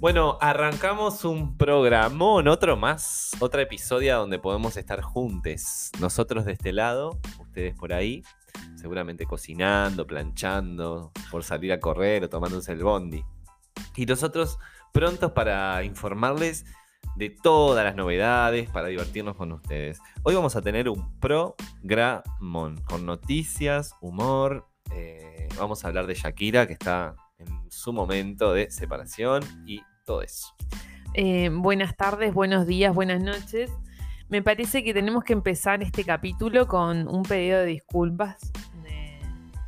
Bueno, arrancamos un programón, otro más, otra episodio donde podemos estar juntos. Nosotros de este lado, ustedes por ahí, seguramente cocinando, planchando, por salir a correr o tomándose el bondi. Y nosotros prontos para informarles de todas las novedades, para divertirnos con ustedes. Hoy vamos a tener un programón con noticias, humor. eh, vamos a hablar de Shakira, que está en su momento de separación y todo eso. Eh, buenas tardes, buenos días, buenas noches. Me parece que tenemos que empezar este capítulo con un pedido de disculpas de,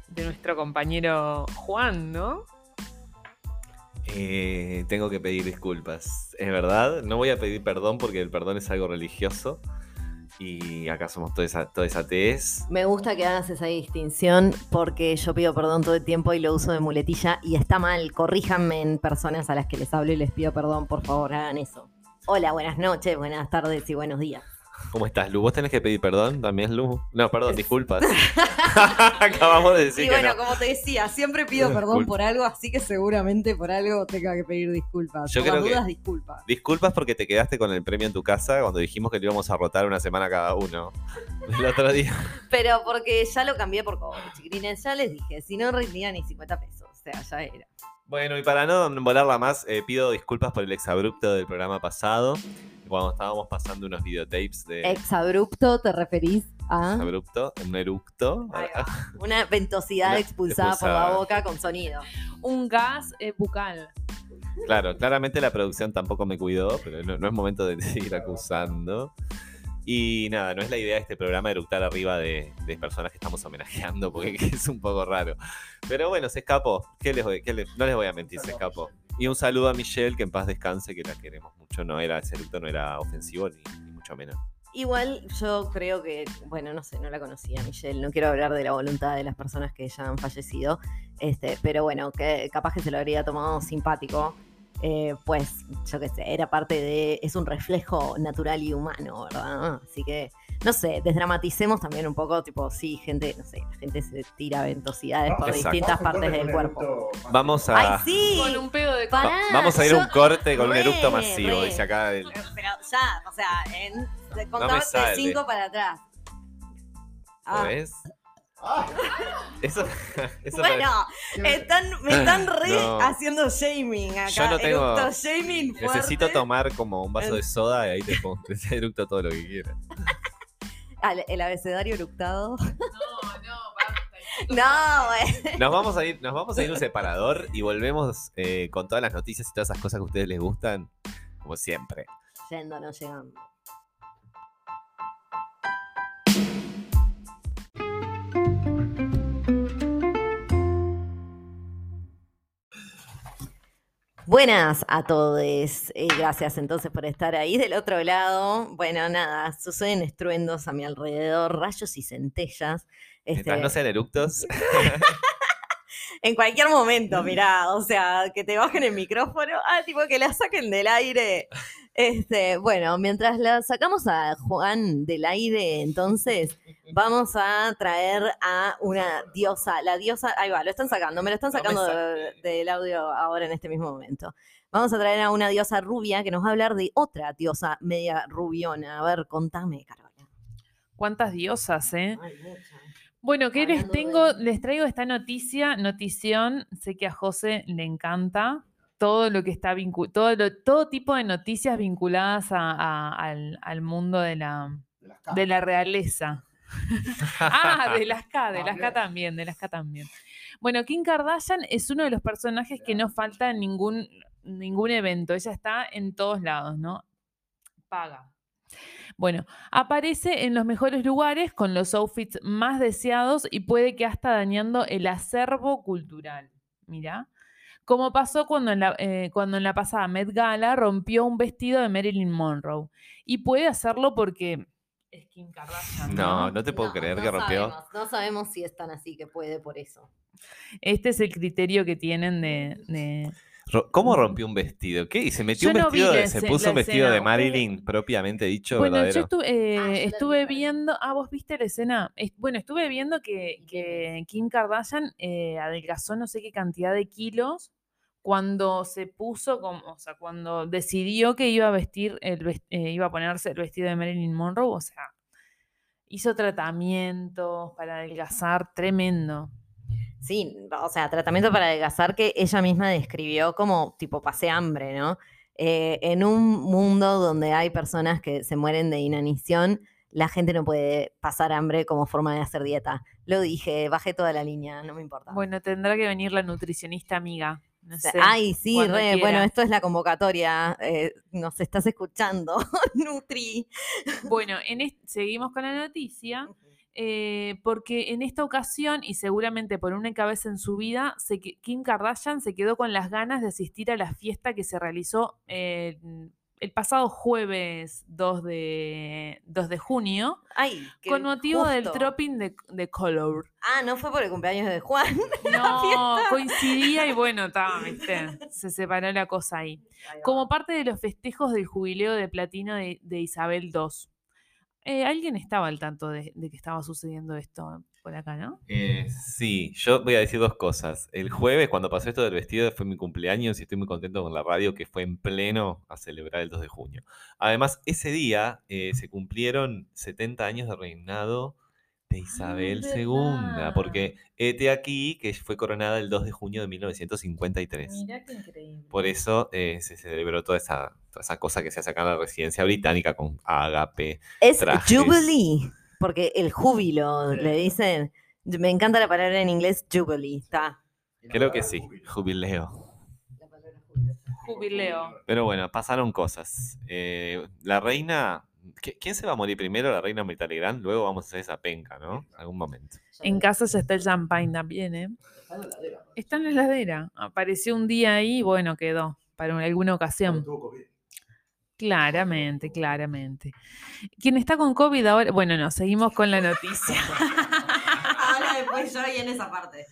de nuestro compañero Juan, ¿no? Eh, tengo que pedir disculpas. Es verdad, no voy a pedir perdón porque el perdón es algo religioso. Y acá somos todos, a- todos atees. Me gusta que hagas esa distinción porque yo pido perdón todo el tiempo y lo uso de muletilla y está mal. Corríjanme en personas a las que les hablo y les pido perdón, por favor, hagan eso. Hola, buenas noches, buenas tardes y buenos días. ¿Cómo estás, Lu? ¿Vos tenés que pedir perdón también, Lu? No, perdón, disculpas. Acabamos de decir y que bueno, no. como te decía, siempre pido perdón por algo, así que seguramente por algo tenga que pedir disculpas. Yo creo las que- dudas, disculpas. Disculpas porque te quedaste con el premio en tu casa cuando dijimos que lo íbamos a rotar una semana cada uno. El otro día. Pero porque ya lo cambié por cobre, chiquilines. Ya les dije, si no rendía ni 50 pesos. O sea, ya era. Bueno, y para no volarla más, eh, pido disculpas por el exabrupto del programa pasado. Cuando estábamos pasando unos videotapes de Exabrupto, ¿te referís a exabrupto, un eructo. Una ventosidad Una expulsada, por la boca con sonido? Un gas eh, bucal. Claro, claramente la producción tampoco me cuidó, pero no, no es momento de seguir acusando. Y nada, no es la idea de este programa eructar arriba de, de personas que estamos homenajeando, porque es un poco raro. Pero bueno, se escapó. ¿Qué les voy- qué les- no les voy a mentir, se escapó. Y un saludo a Michelle, que en paz descanse, que la queremos mucho. No era, ese no era ofensivo ni, ni mucho menos. Igual yo creo que, bueno, no sé, no la conocía Michelle, no quiero hablar de la voluntad de las personas que ya han fallecido, este, pero bueno, que capaz que se lo habría tomado simpático, eh, pues yo qué sé, era parte de, es un reflejo natural y humano, ¿verdad? Así que, no sé, desdramaticemos también un poco, tipo, sí, gente, no sé, la gente se tira ventosidades por Exacto. distintas partes del cuerpo. Vamos a, ¡Ay, sí! Con un pedo de... Pará, va- vamos a ir a un corte con un eructo masivo, re. dice acá. el- Pero ya, o sea, en, de contar de. 5 para atrás. Ah. ¿Ves? Eso, eso Bueno, están, me están re No. haciendo shaming acá. Yo no tengo- Eructo shaming necesito tomar como un vaso de soda y ahí te pongo te eructo todo lo que quieras. El abecedario eructado. No, no, basta. No, güey. Nos vamos a ir, nos vamos a ir a un separador y volvemos eh, con todas las noticias y todas esas cosas que a ustedes les gustan, como siempre. Yendo, no llegando. Buenas a todos. Eh, gracias entonces por estar ahí del otro lado. Bueno, nada, suceden estruendos a mi alrededor, rayos y centellas. Mientras Este, no sean eructos, En cualquier momento, mirá, o sea, que te bajen el micrófono, ah, tipo que la saquen del aire. Este, bueno, mientras la sacamos a Juan del aire, entonces vamos a traer a una diosa, la diosa, ahí va, lo están sacando, me lo están sacando sa- de- del audio ahora en este mismo momento. Vamos a traer a una diosa rubia que nos va a hablar de otra diosa media rubiona. A ver, contame, Carola. ¿Cuántas diosas, eh? Ay, mucha. Bueno, ¿qué les tengo? de- Les traigo esta noticia, notición. Sé que a José le encanta todo lo que está vinculado, todo, lo- todo tipo de noticias vinculadas a- a- al, al mundo de la, de la realeza. Ah, de las K, de las K también, de las K también. Bueno, Kim Kardashian es uno de los personajes que no falta en ningún, ningún evento. Ella está en todos lados, ¿no? Paga. Bueno, aparece en los mejores lugares con los outfits más deseados y puede que hasta dañando el acervo cultural. Mira. Como pasó cuando en, la, eh, cuando en la pasada Met Gala rompió un vestido de Marilyn Monroe. Y puede hacerlo porque es Kim Kardashian. no, no te puedo creer que rompió. Sabemos, no sabemos si es tan así que puede por eso. Este es el criterio que tienen de. ¿Cómo rompió un vestido? ¿Qué? ¿Y se metió Yo un no vestido, de- se puso un vestido de. Marilyn propiamente dicho, Bueno, yo verdadero? estuve, eh, Ah, yo estuve viendo. Ah, vos viste la escena. Es- bueno, estuve viendo que, que Kim Kardashian eh, adelgazó no sé qué cantidad de kilos cuando se puso como, o sea, cuando decidió que iba a vestir el eh, iba a ponerse el vestido de Marilyn Monroe, o sea, hizo tratamientos para adelgazar, tremendo. Sí, o sea, tratamiento para adelgazar que ella misma describió como tipo pasé hambre, ¿no? Eh, en un mundo donde hay personas que se mueren de inanición, la gente no puede pasar hambre como forma de hacer dieta. Lo dije, bajé toda la línea, no me importa. Bueno, tendrá que venir la nutricionista amiga. No sé. Ay, sí, re, bueno, esto es la convocatoria. eh, nos estás escuchando, Nutri. Bueno, en seguimos con la noticia. Eh, porque en esta ocasión, y seguramente por una cabeza en su vida, se Kim Kardashian se quedó con las ganas de asistir a la fiesta que se realizó eh, el pasado jueves 2 de, 2 de junio, Ay, con motivo del dropping de, de Color. Ah, no fue por el cumpleaños de Juan. No, coincidía y bueno, estaba, viste, se separó la cosa ahí. Como parte de los festejos del jubileo de platino de, de Isabel II. Eh, ¿Alguien estaba al tanto de, que estaba sucediendo esto por acá, no? Eh, sí, yo voy a decir dos cosas. El jueves, cuando pasó esto del vestido, fue mi cumpleaños y estoy muy contento con la radio que fue en pleno a celebrar el 2 de junio. Además, ese día eh, se cumplieron 70 años de reinado de Isabel II, porque hete aquí que fue coronada el 2 de junio de 1953. Mirá qué increíble. Por eso eh, se celebró toda esa, toda esa cosa que se hace acá en la residencia británica con ágape. Es trajes. Jubilee, porque el júbilo, le dicen. Me encanta la palabra en inglés, Jubilee. Está. Creo que sí, jubileo. Jubileo. Pero bueno, pasaron cosas. Eh, la reina. ¿Qui- ¿Quién se va a morir primero? La reina Mitalegrand. Luego vamos a hacer esa penca, ¿no? Algún momento. En casa ya está el champagne también, ¿eh? Está en la heladera. Apareció un día ahí y bueno, quedó para alguna ocasión. Claramente, claramente. ¿Quién está con COVID ahora? Bueno, no, seguimos con la noticia. Ahora después yo y en esa parte.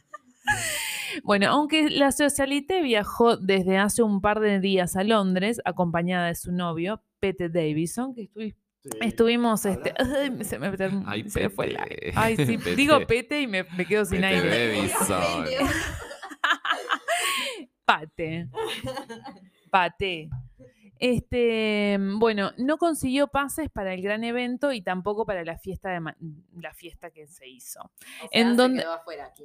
Bueno, aunque la socialité viajó desde hace un par de días a Londres, acompañada de su novio, Pete Davidson, que estuvi- estuvimos, este, ay, se me, term- Ay, se me fue aire. Ay, sí, Pete. digo Pete y me, me quedo sin Pete aire. Davidson. Pate. Pate. Este, bueno, no consiguió pases para el gran evento y tampoco para la fiesta de la fiesta que se hizo. En donde-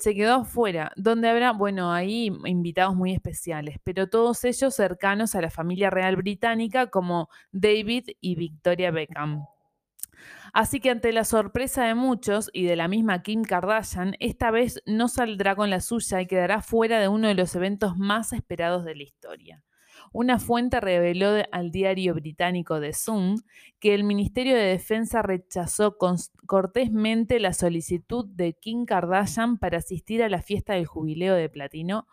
Se quedó afuera, donde habrá, bueno, ahí invitados muy especiales, pero todos ellos cercanos a la familia real británica como David y Victoria Beckham. Así que ante la sorpresa de muchos y de la misma Kim Kardashian, esta vez no saldrá con la suya y quedará fuera de uno de los eventos más esperados de la historia. Una fuente reveló al diario británico The Sun que el Ministerio de Defensa rechazó cortésmente la solicitud de Kim Kardashian para asistir a la fiesta del jubileo de platino,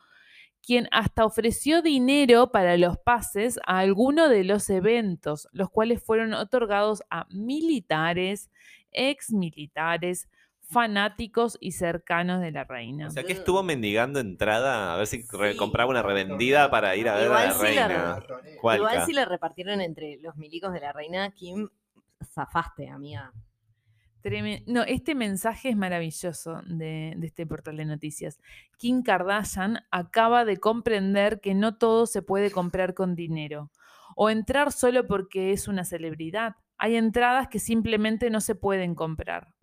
quien hasta ofreció dinero para los pases a alguno de los eventos, los cuales fueron otorgados a militares, exmilitares, fanáticos y cercanos de la reina. O sea, que estuvo mendigando entrada a ver si compraba una revendida para ir a ver a la la reina. Igual si le repartieron entre los milicos de la reina, Kim, zafaste, amiga. No, este mensaje es maravilloso de, de este portal de noticias. Kim Kardashian acaba de comprender que no todo se puede comprar con dinero o entrar solo porque es una celebridad. Hay entradas que simplemente no se pueden comprar.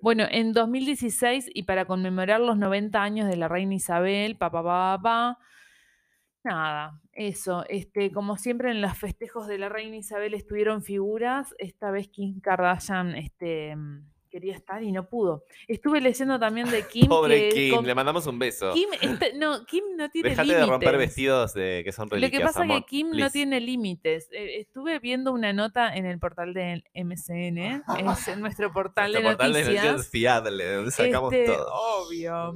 Bueno, en 2016 y para conmemorar los 90 años de la reina Isabel, papá, papá, papá, nada, eso, este, como siempre en los festejos de la reina Isabel estuvieron figuras, esta vez Kim Kardashian este, quería estar y no pudo. Estuve leyendo también de Kim Pobre que Kim, con- le mandamos un beso. Kim está- no, Kim no tiene Dejate de romper límites. vestidos de, que son Lo reliquias, que pasa es que Kim no tiene límites. Eh, estuve viendo una nota en el portal del MCN, es en nuestro portal, Nuestro de, portal de noticias. noticias fiable, de donde sacamos Este, todo. Obvio.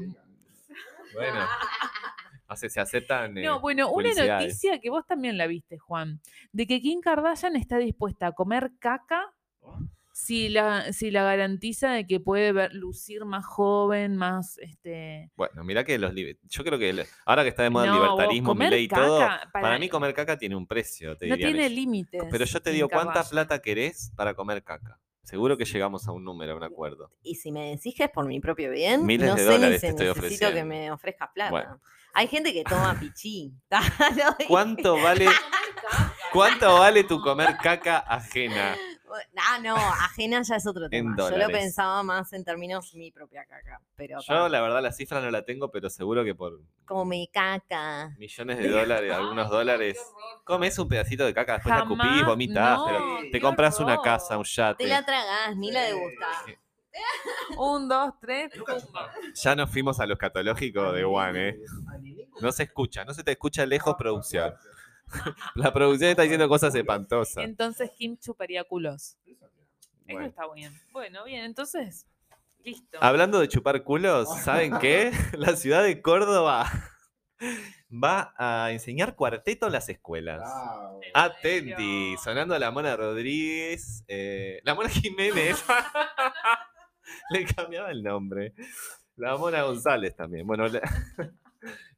Bueno, hace- se aceptan. eh, No, bueno, una noticia que vos también la viste, Juan, de que Kim Kardashian está dispuesta a comer caca si la, si la garantiza de que puede ver, lucir más joven, más este. Bueno, mira que los yo creo que el- ahora que está de moda el No, libertarismo, comer Milei y todo, para... para- mí comer caca tiene un precio, te No tiene límites. Pero yo te digo, ¿cuánta plata querés para comer caca? Seguro que llegamos a un número, a un acuerdo. Y si me decís que es por mi propio bien, Miles no de sé ni dólares si te estoy necesito que me ofrezcas plata. Bueno. Hay gente que toma pichí. ¿Cuánto vale, cuánto vale tu comer caca ajena? Ah, no, ajena ya es otro tema. Yo lo pensaba más en términos mi propia caca. Pero Yo, la verdad, la cifra no la tengo, pero seguro que por como mi caca. millones de dólares, algunos dólares, comes un pedacito de caca, después la Jamás, escupís, vomitas, no, pero te compras una casa, un Te yate. la tragás, ni la degustás. Un, dos, tres, pumba. Ya nos fuimos a los catológicos de One, ¿eh? No se escucha, no se te escucha lejos producción. La producción está diciendo cosas espantosas. Entonces Kim chuparía culos. Eso está bien. Bueno, bien, entonces, listo. Hablando de chupar culos, ¿saben qué? La ciudad de Córdoba va a enseñar cuarteto en las escuelas. Atenti, sonando la Mona Rodríguez, eh, la Mona Jiménez. Le cambiaba el nombre. La Mona González también. Bueno, la-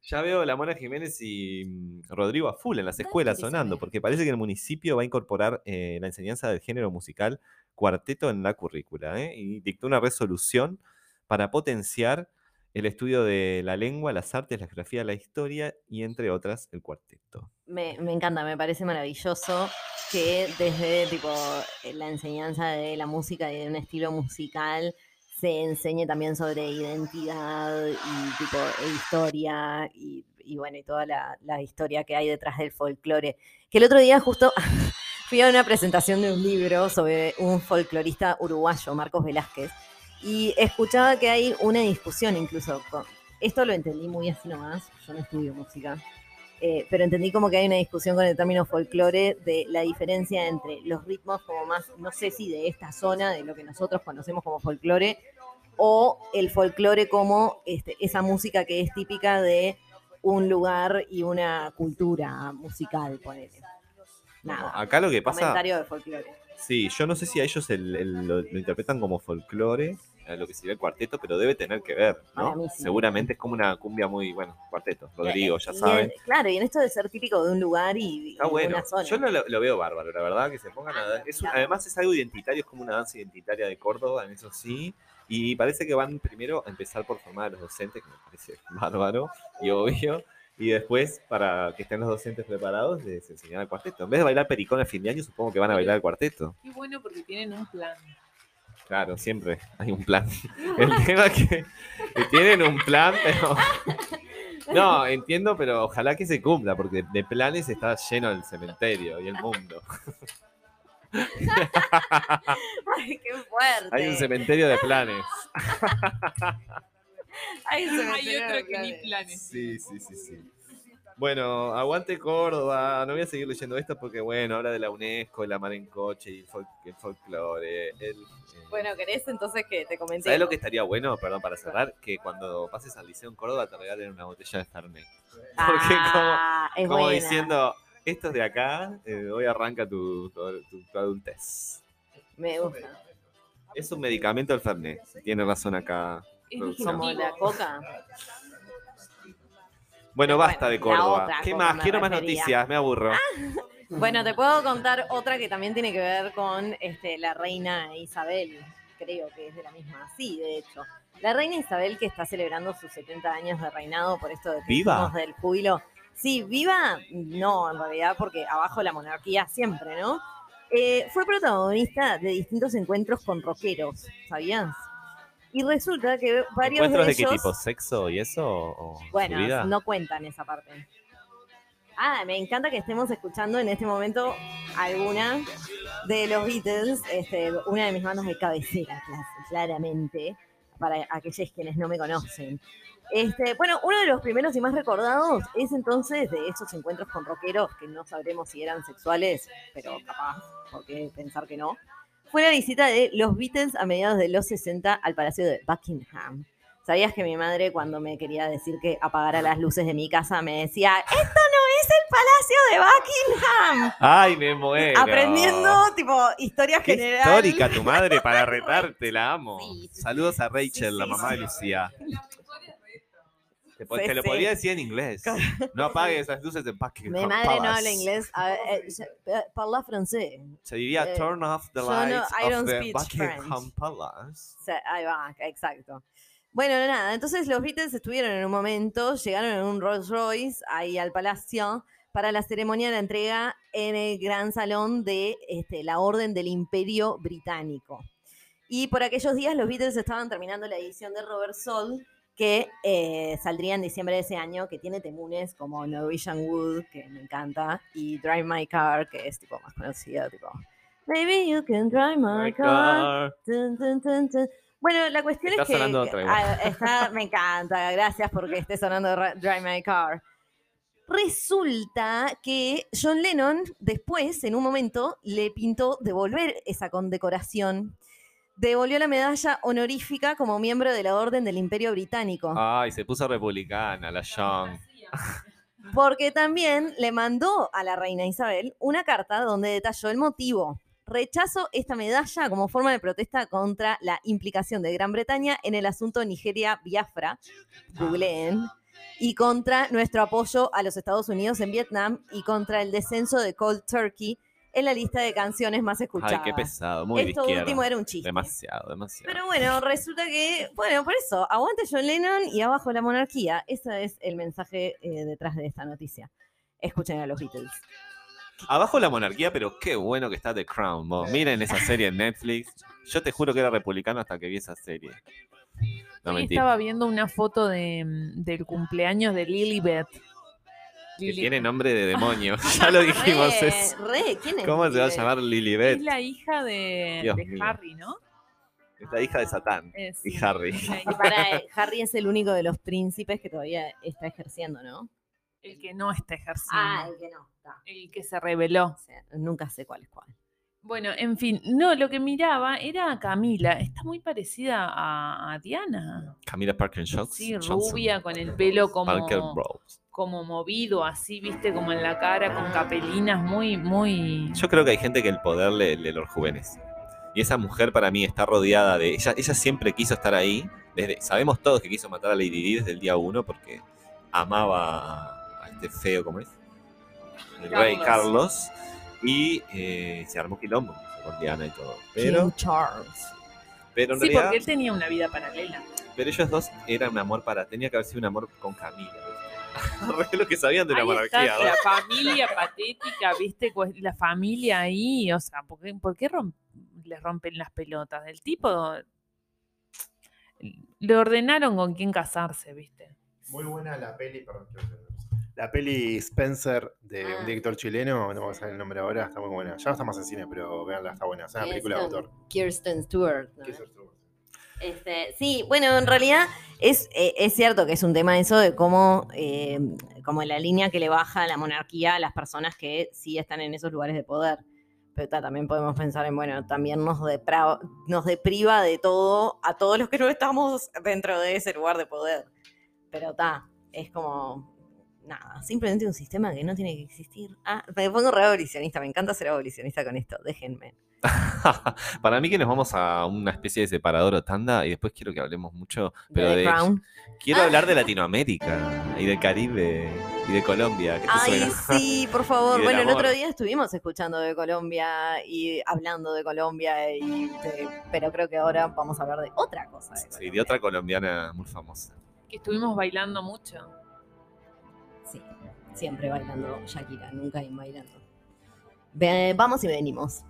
ya veo la Mona Jiménez y mm, Rodrigo a full en las escuelas sonando, porque parece que el municipio va a incorporar eh, la enseñanza del género musical cuarteto en la currícula, ¿eh? y dictó una resolución para potenciar el estudio de la lengua, las artes, la geografía, la historia y entre otras el cuarteto. Me, me encanta, me parece maravilloso que desde tipo la enseñanza de la música y de un estilo musical se enseñe también sobre identidad y tipo e historia y, y bueno y toda la, la historia que hay detrás del folclore. Que el otro día justo fui a una presentación de un libro sobre un folclorista uruguayo, Marcos Velázquez, y escuchaba que hay una discusión incluso. Con, esto lo entendí muy así nomás, yo no estudio música, eh, pero entendí como que hay una discusión con el término folclore de la diferencia entre los ritmos como más, no sé si de esta zona, de lo que nosotros conocemos como folclore, o el folclore como este, esa música que es típica de un lugar y una cultura musical, ponele. Nada, Acá lo que pasa, comentario de folclore. sí, yo no sé si a ellos el- el- lo, lo interpretan como folclore, a lo que sería el cuarteto, pero debe tener que ver, Para ¿no? mí sí. Seguramente es como una cumbia muy, bueno, cuarteto, Rodrigo, ya Y saben. claro, y en esto de ser típico de un lugar y, Está y bueno. una zona. Yo lo, lo veo bárbaro, la verdad, que se pongan a dar. Es Claro. además es algo identitario, es como una danza identitaria de Córdoba, en eso sí. Y parece que van primero a empezar por formar a los docentes, que me parece bárbaro y obvio. Y después, para que estén los docentes preparados, les enseñar el cuarteto. En vez de bailar pericón a fin de año, supongo que van a bailar el cuarteto. Qué bueno porque tienen un plan. Claro, siempre hay un plan. El tema es que, que tienen un plan, pero. No, entiendo, pero ojalá que se cumpla, porque de planes está lleno el cementerio y el mundo. Ay, qué fuerte. Hay un cementerio de planes. Hay, un Hay cementerio otro de que ni planes. planes. Sí, sí, sí, sí. Bueno, aguante Córdoba. No voy a seguir leyendo esto porque, bueno, habla de la UNESCO, el amar en coche y el, folk- el folclore. El, eh, Bueno, ¿querés entonces que te comente? ¿Sabes lo que estaría bueno, perdón, para cerrar? Que cuando pases al liceo en Córdoba te regalen una botella de Fernet. Porque Ah, es Como buena. diciendo, esto es de acá, eh, hoy arranca tu, tu, tu- tu adultez. Me gusta. Es un medicamento el Fernet. Tiene razón acá. Es. Como la coca. Bueno, basta de Córdoba. otra ¿Qué más? Quiero más noticias, me aburro. Bueno, te puedo contar otra que también tiene que ver con este, la reina Isabel. Creo que es de la misma. Sí, de hecho. La reina Isabel que está celebrando sus 70 años de reinado por esto de que ¿Viva? del júbilo. Sí, viva, no, en realidad, porque abajo la monarquía siempre, ¿no? Eh, fue protagonista de distintos encuentros con rockeros, ¿sabías? Y resulta que varios ¿Encuentros de de qué ellos... tipo? ¿Sexo y eso? ¿O su Bueno, vida? no cuentan esa parte. Ah, me encanta que estemos escuchando en este momento alguna de los Beatles, este, una de mis bandas de cabecera, claramente, para aquellos quienes no me conocen. Este, bueno, uno de los primeros y más recordados es entonces de esos encuentros con rockeros que no sabremos si eran sexuales, pero capaz, ¿por qué pensar que no? Fue la visita de los Beatles a mediados de los 60 al Palacio de Buckingham. ¿Sabías que mi madre cuando me quería decir que apagara las luces de mi casa me decía, esto no es el Palacio de Buckingham? ¡Ay, me muero! Aprendiendo tipo historia Qué general. histórica tu madre para retarte, la amo. Sí, Saludos a Rachel, Sí, la mamá de. Lucía. Te, po- Sí, te lo sí. podría decir en inglés. No apagues las luces de Buckingham Mi madre no habla inglés. Eh, parla francés. Se diría Eh, turn off the yo no- lights I of don't the speak Buckingham French. Palace. O sea, ahí va, exacto. Bueno, nada, entonces los Beatles estuvieron en un momento, llegaron en un Rolls Royce ahí al palacio para la ceremonia de la entrega en el gran salón de este, la Orden del Imperio Británico. Y por aquellos días los Beatles estaban terminando la edición de Robert Soul, que eh, saldría en diciembre de ese año, que tiene temunes como Norwegian Wood, que me encanta, y Drive My Car, que es tipo más conocida, tipo Maybe you can drive my My car. Bueno, la cuestión Está es que, sonando otra ah, está- me encanta, gracias porque esté sonando Drive My Car. Resulta que John Lennon después, en un momento, le pintó devolver esa condecoración. Devolvió la medalla honorífica como miembro de la Orden del Imperio Británico. Ay, se puso republicana, la Young. Porque también le mandó a la reina Isabel una carta donde detalló el motivo. Rechazo esta medalla como forma de protesta contra la implicación de Gran Bretaña en el asunto Nigeria-Biafra, googleen, y contra nuestro apoyo a los Estados Unidos en Vietnam y contra el descenso de Cold Turkey en la lista de canciones más escuchadas. Ay, qué pesado, muy de Esto izquierda. último era un chiste. Demasiado, demasiado. Pero bueno, resulta que, bueno, por eso, aguante John Lennon y abajo la monarquía. Ese es el mensaje eh, detrás de esta noticia. Escuchen a los Beatles. Abajo la monarquía, pero qué bueno que está The Crown. vos. Miren esa serie en Netflix. Yo te juro que era republicano hasta que vi esa serie. No Hoy estaba viendo una foto de, mm, del cumpleaños de Lilibet. Que tiene nombre de demonio. ya lo dijimos Re, eso. re, ¿quién es? ¿Cómo se va a Lilibet? llamar Es Lilibet? la hija de. Harry, ¿no? Es la hija de Satán. Es- Y Harry. es Y para, eh, Harry es el único de los príncipes que todavía está ejerciendo, ¿no? El que no está ejerciendo. Ah, el que no. está. el que se reveló. O sea, nunca sé cuál es cuál. Bueno, en fin, no, lo que miraba era a Camila. Está muy parecida a, a Diana. Camila Parker Johnson. Sí, rubia, con el pelo como, Parker Rose. Como movido, así, viste, como en la cara, con capelinas, muy, muy... Yo creo que hay gente que el poder le, le lo rejuvenece. Y esa mujer para mí está rodeada de. Ella, ella siempre quiso estar ahí. Desde, sabemos todos que quiso matar a Lady Di desde el día uno porque amaba a este feo, ¿cómo es? El rey Carlos. Carlos. Y eh, se armó quilombo con Diana y todo. Pero, King Charles. pero en Sí, realidad. porque él tenía una vida paralela. Pero ellos dos eran un amor para. Tenía que haber sido un amor con Camila. lo que sabían de la Ahí monarquía. está ¿no? la familia patética, viste, Pues, la familia ahí, o sea, ¿por qué, por qué rom- le rompen las pelotas? El tipo le ordenaron con quién casarse, viste. Muy buena la peli, perdón. La peli Spencer de Ah. un director chileno, no me a saber el nombre ahora, está muy buena. Ya no está más en cine, pero véanla, está buena. Es una película de autor. Kirsten Stewart. ¿no? ¿Qué es esto? Este, sí, bueno, en realidad es, eh, es cierto que es un tema eso de cómo, eh, como la línea que le baja la monarquía a las personas que sí están en esos lugares de poder. Pero ta, también podemos pensar en, bueno, también nos, depra- nos depriva de todo a todos los que no estamos dentro de ese lugar de poder. Pero está, es como, nada, simplemente un sistema que no tiene que existir. Ah, me pongo re abolicionista, me encanta ser abolicionista con esto, déjenme. Para mí que nos vamos a una especie de separador o tanda y después quiero que hablemos mucho, pero de de, quiero hablar de Latinoamérica y del Caribe y de Colombia. ¿Qué te Ay, suena? sí, por favor. Bueno, el otro día estuvimos escuchando de Colombia y hablando de Colombia, y de- pero creo que ahora vamos a hablar de otra cosa. De Sí, de otra colombiana muy famosa. Que estuvimos bailando mucho. Sí, siempre bailando Shakira, nunca bailando. Ve- vamos y venimos.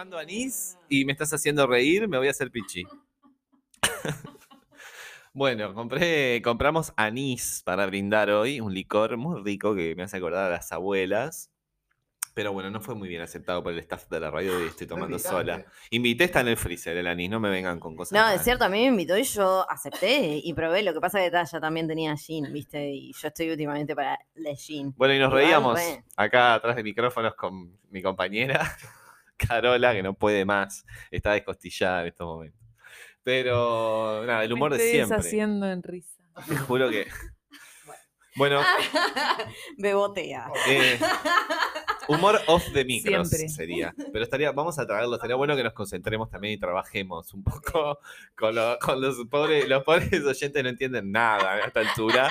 Tomando anís y me estás haciendo reír, me voy a hacer pichi. bueno, compré, compramos anís para brindar hoy, un licor muy rico que me hace acordar a las abuelas. Pero bueno, no fue muy bien aceptado por el staff de la radio y estoy tomando sola. Invité está en el freezer, el anís, no me vengan con cosas. No, es cierto, a mí me invitó y yo acepté y probé. Lo que pasa es que ya también tenía gin, ¿viste? Y yo estoy últimamente para la gin. Bueno, y nos reíamos acá atrás de micrófonos con mi compañera Carola, que no puede más, está descostillada en estos momentos. Pero nada, el humor Me de siempre. deshaciendo en risa. Te juro que. Bueno, Bebotea. eh, humor off the micros Siempre. sería. Pero estaría, vamos a traerlo, estaría bueno que nos concentremos también y trabajemos un poco con, lo- con los pobres, los pobres oyentes no entienden nada a esta altura.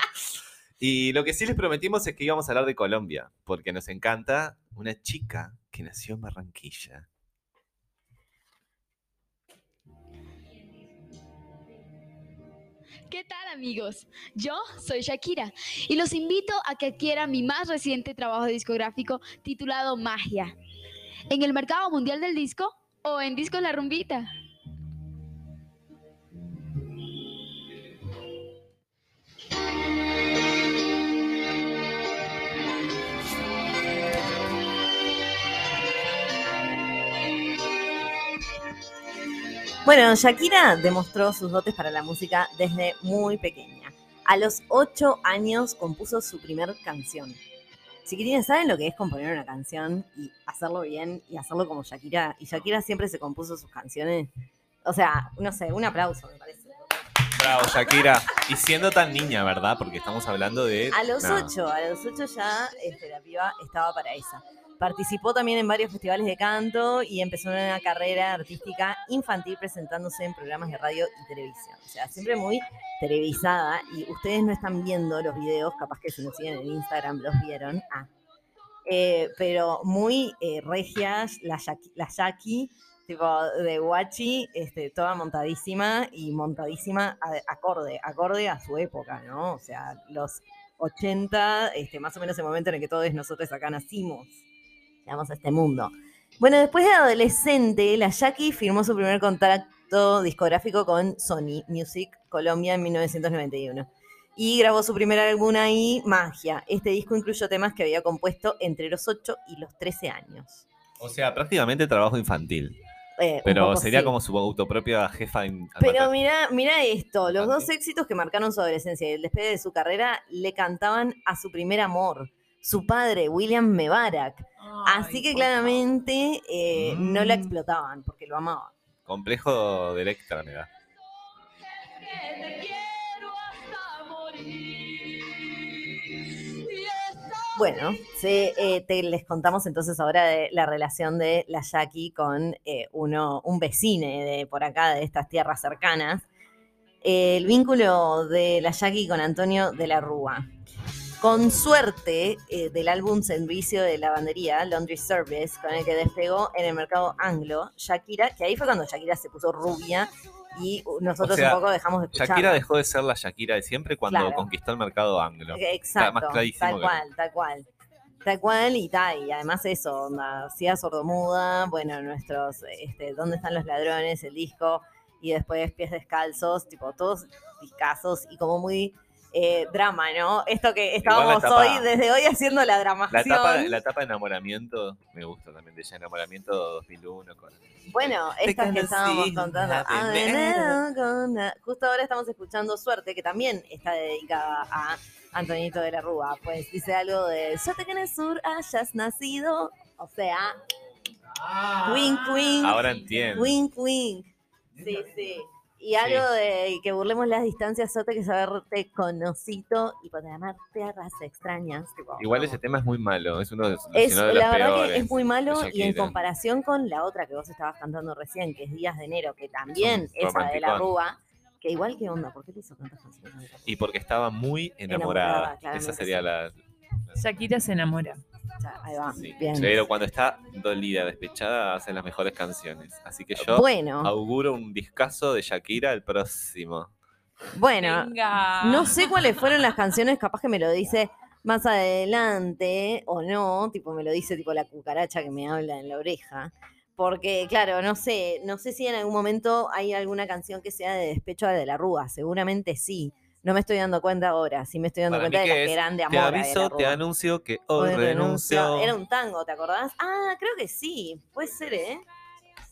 Y lo que sí les prometimos es que íbamos a hablar de Colombia, porque nos encanta una chica que nació en Barranquilla. ¿Qué tal amigos? Yo soy Shakira y los invito a que adquieran mi más reciente trabajo discográfico titulado Magia en el mercado mundial del disco o en Discos La Rumbita. Bueno, Shakira demostró sus dotes para la música desde muy pequeña. A los 8 años compuso su primer canción. Chiquitines, ¿saben lo que es componer una canción y hacerlo bien y hacerlo como Shakira? Y Shakira siempre se compuso sus canciones. O sea, no sé, un aplauso, me parece. Bravo, Shakira. Y siendo tan niña, ¿verdad? Porque estamos hablando de. A los nada. 8, a los 8 ya este, la piba estaba para esa. Participó también en varios festivales de canto y empezó una carrera artística infantil presentándose en programas de radio y televisión. O sea, siempre muy televisada y ustedes no están viendo los videos, capaz que si nos siguen en Instagram los vieron. Ah. Eh, pero muy eh, regias, la la Yaki, tipo de Guachi, este, toda montadísima y montadísima a- acorde, acorde a su época, ¿no? O sea, los 80, este, más o menos el momento en el que todos nosotros acá nacimos, llegamos a este mundo. Bueno, después de adolescente, la Jackie firmó su primer contacto discográfico con Sony Music Colombia en 1991. Y grabó su primer álbum ahí, Magia. Este disco incluyó temas que había compuesto entre los 8 y los 13 años. O sea, prácticamente trabajo infantil. Eh, Pero sería sí. como su autopropia jefa. en- Pero mira, mira esto, los dos éxitos que marcaron su adolescencia y el despegue de su carrera le cantaban a su primer amor, su padre, William Mebarak. Así que claramente eh, no la Mm. explotaban porque lo amaban. Complejo de Electra, me da. Bueno, sí, eh, te, les contamos entonces ahora de la relación de la Jackie con eh, uno, un vecine de por acá, de estas tierras cercanas. Eh, el vínculo de la Jackie con Antonio de la Rúa. Con suerte eh, del álbum Servicio de Lavandería, Laundry Service, con el que despegó en el mercado anglo, Shakira, que ahí fue cuando Shakira se puso rubia y nosotros O sea, un poco dejamos de escuchar. Shakira dejó de ser la Shakira de siempre cuando Claro. conquistó el mercado anglo. Exacto, más clarísimo tal que cual, tal cual. Tal cual y tal, y además eso, onda, hacía sordomuda, bueno, nuestros, este, ¿dónde están los ladrones? El disco, y después pies descalzos, tipo, todos discazos y como muy eh, drama, ¿no? Esto que estábamos etapa- hoy, desde hoy haciendo la La dramación. etapa, la etapa de enamoramiento me gusta también de ella, enamoramiento 2001. Con... Bueno, estas que estábamos contando. Ah, con Justo ahora estamos escuchando Suerte, que también está dedicada a Antonito de la Rúa. Pues dice algo de Suerte que en el sur hayas nacido. O sea, wink, wink. Ahora entiendo. Wink, wink. Sí, sí. Y algo de que burlemos las distancias, Suerte que saberte conocido y poder amarte a razas extrañas. tipo, Igual ese tema es muy malo, es uno de, es, si no de la los verdad peores. que es muy malo y en comparación con la otra que vos estabas cantando recién, que es Días de Enero, que también Son esa de la. Rúa, que igual que onda, ¿por qué le hizo tantas canciones? la? Y porque estaba muy enamorada. Enamorada, Esa sería sí. la. Shakira se enamora. Ahí va, sí. bien. Pero cuando está dolida, despechada, hace las mejores canciones. Así que yo Bueno, auguro un discazo de Shakira el próximo. bueno, Venga. no sé cuáles fueron las canciones, capaz que me lo dice más adelante o no, tipo me lo dice tipo la cucaracha que me habla en la oreja. Porque, claro, no sé, no sé si en algún momento hay alguna canción que sea de despecho de la Rúa, seguramente sí, No me estoy dando cuenta ahora, sí me estoy dando Para cuenta de que es, eran de Te amor. aviso, te anuncio que hoy, Hoy renuncio. Era un tango, ¿te acordás? Ah, creo que sí, puede ser, ¿eh?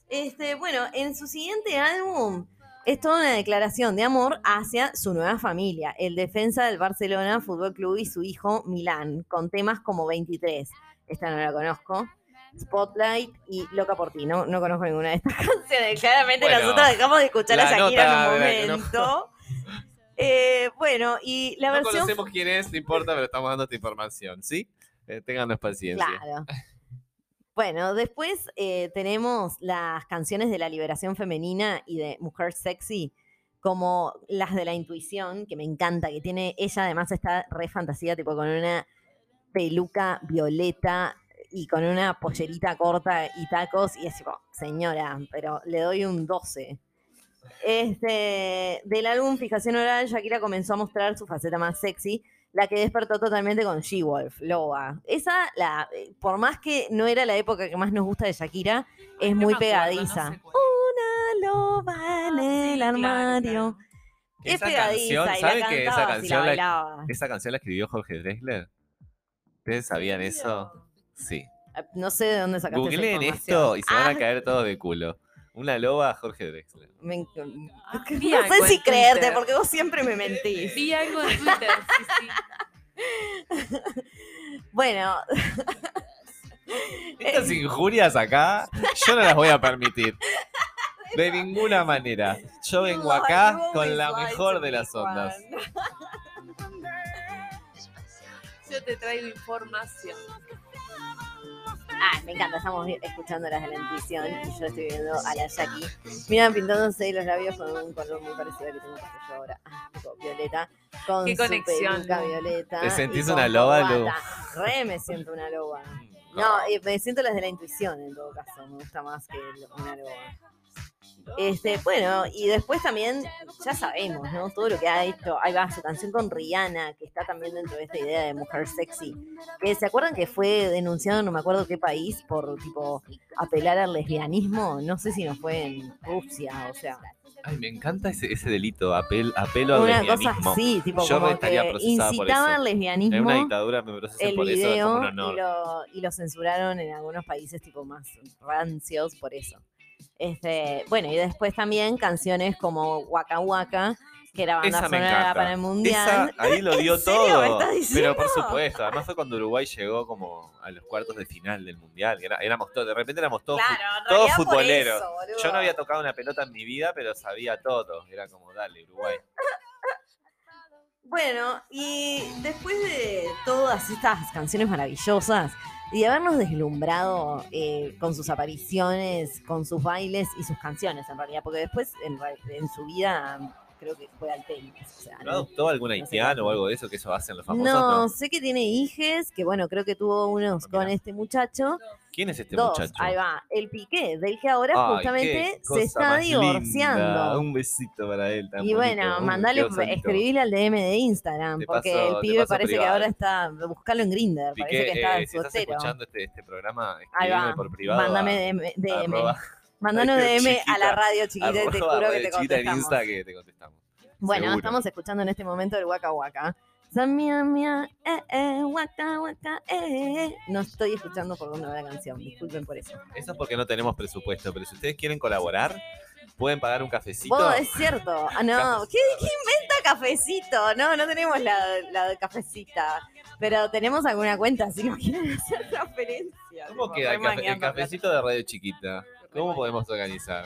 Este, bueno, en su siguiente álbum es toda una declaración de amor hacia su nueva familia, el defensa del Barcelona Fútbol Club y su hijo Milán, con temas como 23. Esta no la conozco. Spotlight y Loca por ti. No, no conozco ninguna de estas canciones. Claramente Bueno, nosotros dejamos de escuchar a la Shakira en un la momento. Eh, bueno, y la no versión conocemos quién es, no importa, pero estamos dando esta información, ¿sí? Eh, ténganos paciencia. Claro. Bueno, después eh, tenemos las canciones de la liberación femenina y de Mujer Sexy, como las de la intuición, que me encanta, que tiene, ella además está re fantasía, tipo con una peluca violeta y con una pollerita corta y tacos, y es tipo, señora, pero le doy un 12. Este, del álbum Fijación Oral, Shakira comenzó a mostrar su faceta más sexy, la que despertó totalmente con She-Wolf, Loba. Esa, la, por más que no era la época que más nos gusta de Shakira, es No muy me acuerdo, no pegadiza. sé. Una loba en Ah, el sí, claro, armario. claro. Es Esa pegadiza canción, y la ¿saben que esa canción la la-. Esa canción la escribió Jorge Drexler. ¿Ustedes sabían eso? Sí. Eh, No sé de dónde sacaste esa Googleen información. esto y se van Ah, a caer todos de culo. Una loba Jorge Drexler. me Ah, no algo sé si creerte, Twitter. porque vos siempre me mentís. Vi algo en Twitter, sí, sí. Bueno, Estas injurias acá, yo no las voy a permitir. De ninguna manera. Yo vengo acá con la mejor to de las ondas. Yo te traigo información. Ah, me encanta, estamos escuchando las de la intuición y yo estoy viendo a la Jackie. Mira, pintándose los labios con un color muy parecido al que tengo puesto yo ahora. Ah, violeta. Con Qué su conexión, violeta. ¿Te sentís una loba, Lu? Re me siento una loba. No, eh, me siento las de la intuición en todo caso. Me gusta más que una loba. Este, bueno, y después también, ya sabemos, ¿no? Todo lo que ha hecho. Ahí va su canción con Rihanna, que está también dentro de esta idea de mujer sexy. Que se acuerdan que fue denunciado, no me acuerdo qué país, por tipo apelar al lesbianismo. No sé si no fue en Rusia, o sea. Ay, me encanta ese, ese delito, apel, apelo al Una cosa lesbianismo. así, tipo Yo como estaría que incitaba eso. al lesbianismo. En una dictadura me procesen el por eso, es como video y lo, y lo censuraron en algunos países tipo más rancios por eso. Este, bueno, y después también canciones como Waka Waka, que era banda Esa me sonora para el mundial. Esa, ahí lo ¿En dio serio me todo. estás Pero por supuesto, además fue cuando Uruguay llegó como a los cuartos de final del mundial. era- éramos todos, de repente éramos todos, Claro, todos futboleros. eso. Yo no había tocado una pelota en mi vida, pero sabía todo. Era como, dale, Uruguay. Bueno, y después de todas estas canciones maravillosas y de habernos deslumbrado eh, con sus apariciones, con sus bailes y sus canciones en realidad, porque después en, en su vida creo que fue al tenis. O sea, ¿No adoptó algún haitiano o algo de eso que eso hacen los famosos? no, No. sé que tiene hijes, que bueno, creo que tuvo unos Ah, con este muchacho. ¿Quién es este Dos, muchacho? ahí va, el Piqué, del que ahora Ay, justamente se está divorciando. Un besito para él. tan Y bueno, mandale, escribirle al DM de Instagram, porque paso- el pibe parece que ahora está, buscarlo en Grinder, Piqué, parece que está eh, si estás escuchando este, este programa, va, por privado. mándame a- DM, DM. Mandanos DM a la radio chiquita y te juro que te contestamos. Insta que te contestamos. Bueno, Seguro. estamos escuchando en este momento el Waka Waka. Mia, eh, eh, waka, waka, eh. No estoy escuchando por dónde va la canción, disculpen por eso. Eso es porque no tenemos presupuesto, pero si ustedes quieren colaborar, pueden pagar un cafecito. Vos, es cierto. Ah, no, ¿qué, qué inventa cafecito? No, no tenemos la, la de cafecita. Pero tenemos alguna cuenta si nos quieren hacer transferencia. ¿Cómo queda el, cafe- el remañando cafecito de Radio Chiquita? ¿Cómo podemos organizar?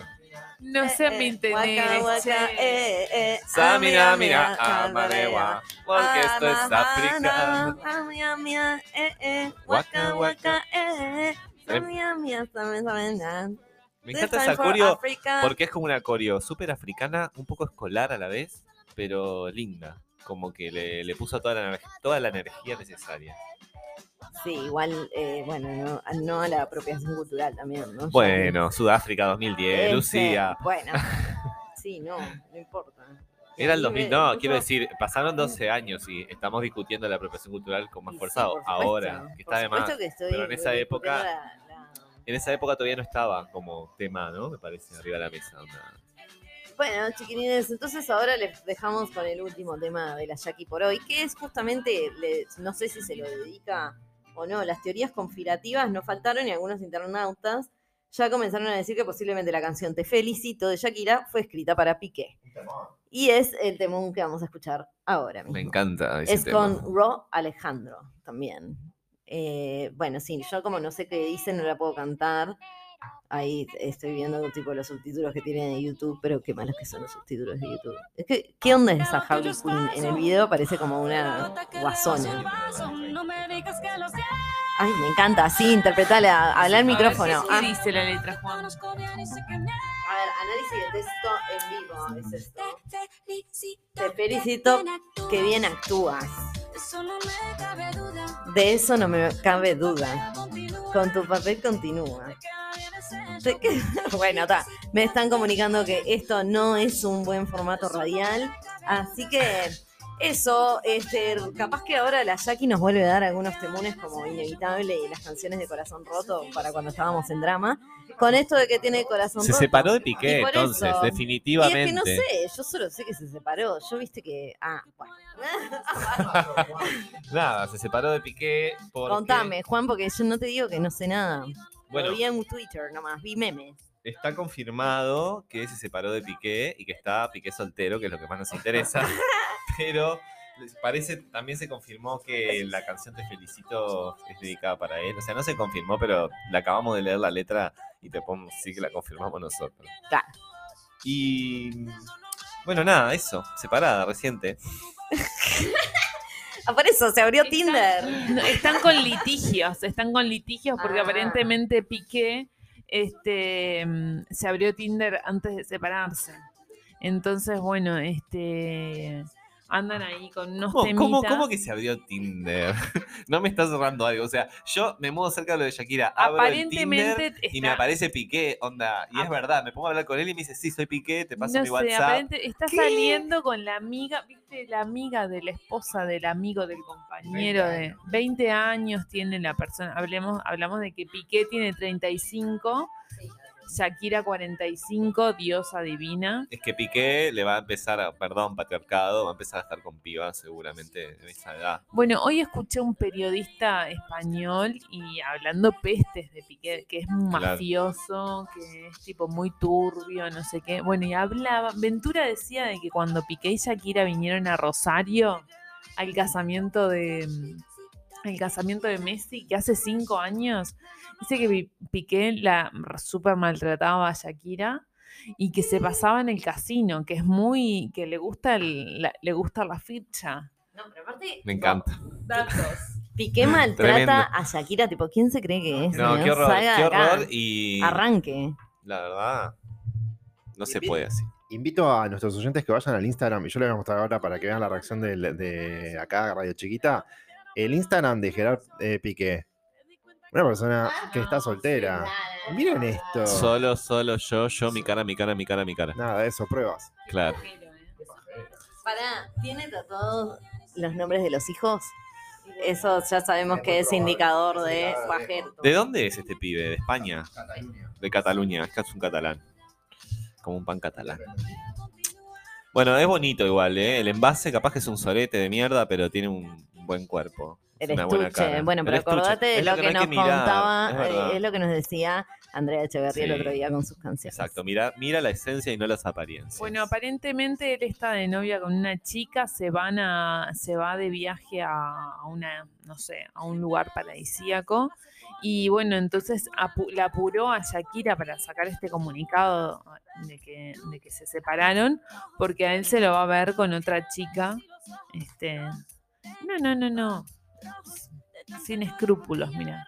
No sé, me interés. Waka, waka, che. eh, eh. Samina, Ah, mira, mira, ah, amarewa, porque esto es África. Ah, eh, eh. Waka, Waka, eh. Samia, mia, saben, saben, ah. Me encanta esa coreo porque es como una coreo súper africana, un poco escolar a la vez, pero linda. Como que le, le puso toda la, toda la energía necesaria. Sí, igual, eh, bueno, no, no a la apropiación cultural también, ¿no? Bueno, Sudáfrica 2010, Este, Lucía. Bueno, sí, no, no importa. Era el Y 2000, me- no, quiero decir, pasaron 12 años y estamos discutiendo la apropiación cultural con más sí, fuerza ahora, que está de más. supuesto que estoy pero en esa época- la- la- En esa época todavía no estaba como tema, ¿no? Me parece, arriba de la mesa. onda. Bueno, chiquilines, entonces ahora les dejamos con el último tema de la Jackie por hoy, que es justamente, no sé si se lo dedica o no, las teorías conspirativas no faltaron y algunos internautas ya comenzaron a decir que posiblemente la canción Te felicito de Shakira fue escrita para Piqué. Y es el temón que vamos a escuchar ahora mismo. Me encanta ese Es tema. con Ro Alejandro también. Eh, bueno, sí, yo como no sé qué dice, no la puedo cantar. Ahí estoy viendo tipo los subtítulos que tiene de YouTube, pero qué malos que son los subtítulos de YouTube. Es que, ¿qué onda es esa Harley Quinn? En el video parece como una guasona. Ay, me encanta, sí, interpretala, habla al micrófono. ¿Qué Ah, dice la letra, Juan? a ver, análisis de texto en vivo, es esto. Te felicito, que bien actúas. De eso no me cabe duda. Con tu papel continúa. Bueno, ta, me están comunicando que esto no es un buen formato radial, así que eso, este, capaz que ahora la Jackie nos vuelve a dar algunos temones como Inevitable y las canciones de Corazón Roto para cuando estábamos en drama. Con esto de que tiene Corazón Se Roto. separó de Piqué, entonces, eso- definitivamente. Y es que no sé, yo solo sé que se separó. Yo viste que. Ah, bueno. Nada, se separó de Piqué porque... Contame, Juan, porque yo no te digo que no sé nada. Bueno, Lo vi en Twitter nomás, vi memes. está confirmado que se separó de Piqué y que está Piqué soltero, que es lo que más nos interesa. Pero parece, también se confirmó que la canción Te Felicito es dedicada para él. O sea, no se confirmó, pero la acabamos de leer la letra y te podemos decir que la confirmamos nosotros. Claro. Y bueno, nada, eso, separada, reciente. Ah, por eso se abrió Están- Tinder. Están con litigios, están con litigios porque Ah. aparentemente Piqué este, mm, se abrió Tinder antes de separarse. Entonces, bueno, este andan ahí con unos ¿Cómo, temitas. cómo, cómo que se abrió Tinder? no me está cerrando algo. O sea, yo me muevo cerca de lo de Shakira, abro el Tinder Aparentemente y me aparece Piqué, onda. Y es verdad, me pongo a hablar con él y me dice, sí, soy Piqué, te paso no mi sé, WhatsApp. está ¿Qué? saliendo con la amiga, viste, la amiga de la esposa del amigo del compañero de 20 años tiene la persona. Hablemos, hablamos de que Piqué tiene 35, Shakira 45, diosa divina. Es que Piqué le va a empezar a, perdón, patriarcado, va a empezar a estar con pibas seguramente de esa edad. Bueno, hoy escuché un periodista español y hablando pestes de Piqué, que es un mafioso, que es tipo muy turbio, no sé qué. Bueno, y hablaba, Ventura decía de que cuando Piqué y Shakira vinieron a Rosario al casamiento de el casamiento de Messi, que hace cinco años, dice que Pi- Piqué la súper maltrataba a Shakira y que se pasaba en el casino, que es muy, que le gusta el- la, le gusta la ficha. No, pero aparte. Me encanta. Datos. Piqué maltrata Tremendo. a Shakira, tipo, ¿quién se cree que es? No, qué horror, Salga qué de acá. horror y Arranque. la verdad no se puede así. Invito a nuestros oyentes que vayan al Instagram y yo les voy a mostrar ahora para que vean la reacción de, de acá, Radio Chiquita. El Instagram de Gerard eh, Piqué. Una persona que está soltera. Miren esto. Solo, solo yo, yo, mi cara, mi cara, mi cara, mi cara. Nada de eso, pruebas. Claro. Para, ¿tiene tatuados los nombres de los hijos? Eso ya sabemos que es indicador de bajero. ¿De dónde es este pibe? ¿De España? De Cataluña, es que es un catalán. Como un pan catalán. Bueno, es bonito igual, ¿eh? El envase capaz que es un sorete de mierda, pero tiene un buen cuerpo. El una buena cara. Bueno, El pero estuche. acordate de Es lo que nos mirar, contaba, es eh, es lo que nos decía Andrea Echeverría el otro día con sus canciones. Exacto, mira, mira la esencia y no las apariencias. Bueno, aparentemente él está de novia con una chica, se van a, se va de viaje a a una, no sé, a un lugar paradisíaco. Y bueno, entonces apu- la apuró a Shakira para sacar este comunicado de que, de que se separaron, porque a él se lo va a ver con otra chica. Este, no, no, no, no. Sin escrúpulos, mira.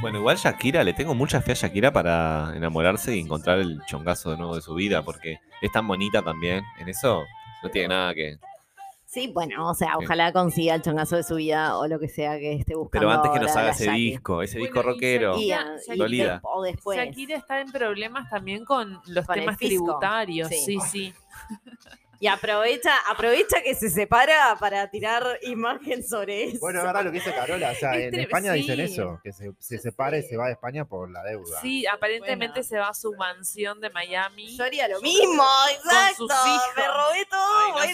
Bueno, igual Shakira, le tengo mucha fe a Shakira para enamorarse y encontrar el chongazo de nuevo de su vida, porque es tan bonita también. En eso no tiene nada que. Sí, bueno, o sea, ojalá consiga el chongazo de su vida o lo que sea que esté buscando. Pero antes que nos haga ese disco, ese Bueno, disco rockero. Y, Shakira- Dolida. o después. Shakira está en problemas también con los Con temas tributarios. sí. Sí, sí. Y aprovecha, aprovecha que se separa para tirar imagen sobre eso. Bueno, es verdad lo que dice Carola. O sea, Es en España dicen eso, que se, se separa y se va de España por la deuda. Sí, aparentemente se va a su mansión de Miami. Yo haría lo mismo, exacto. sus hijos. Me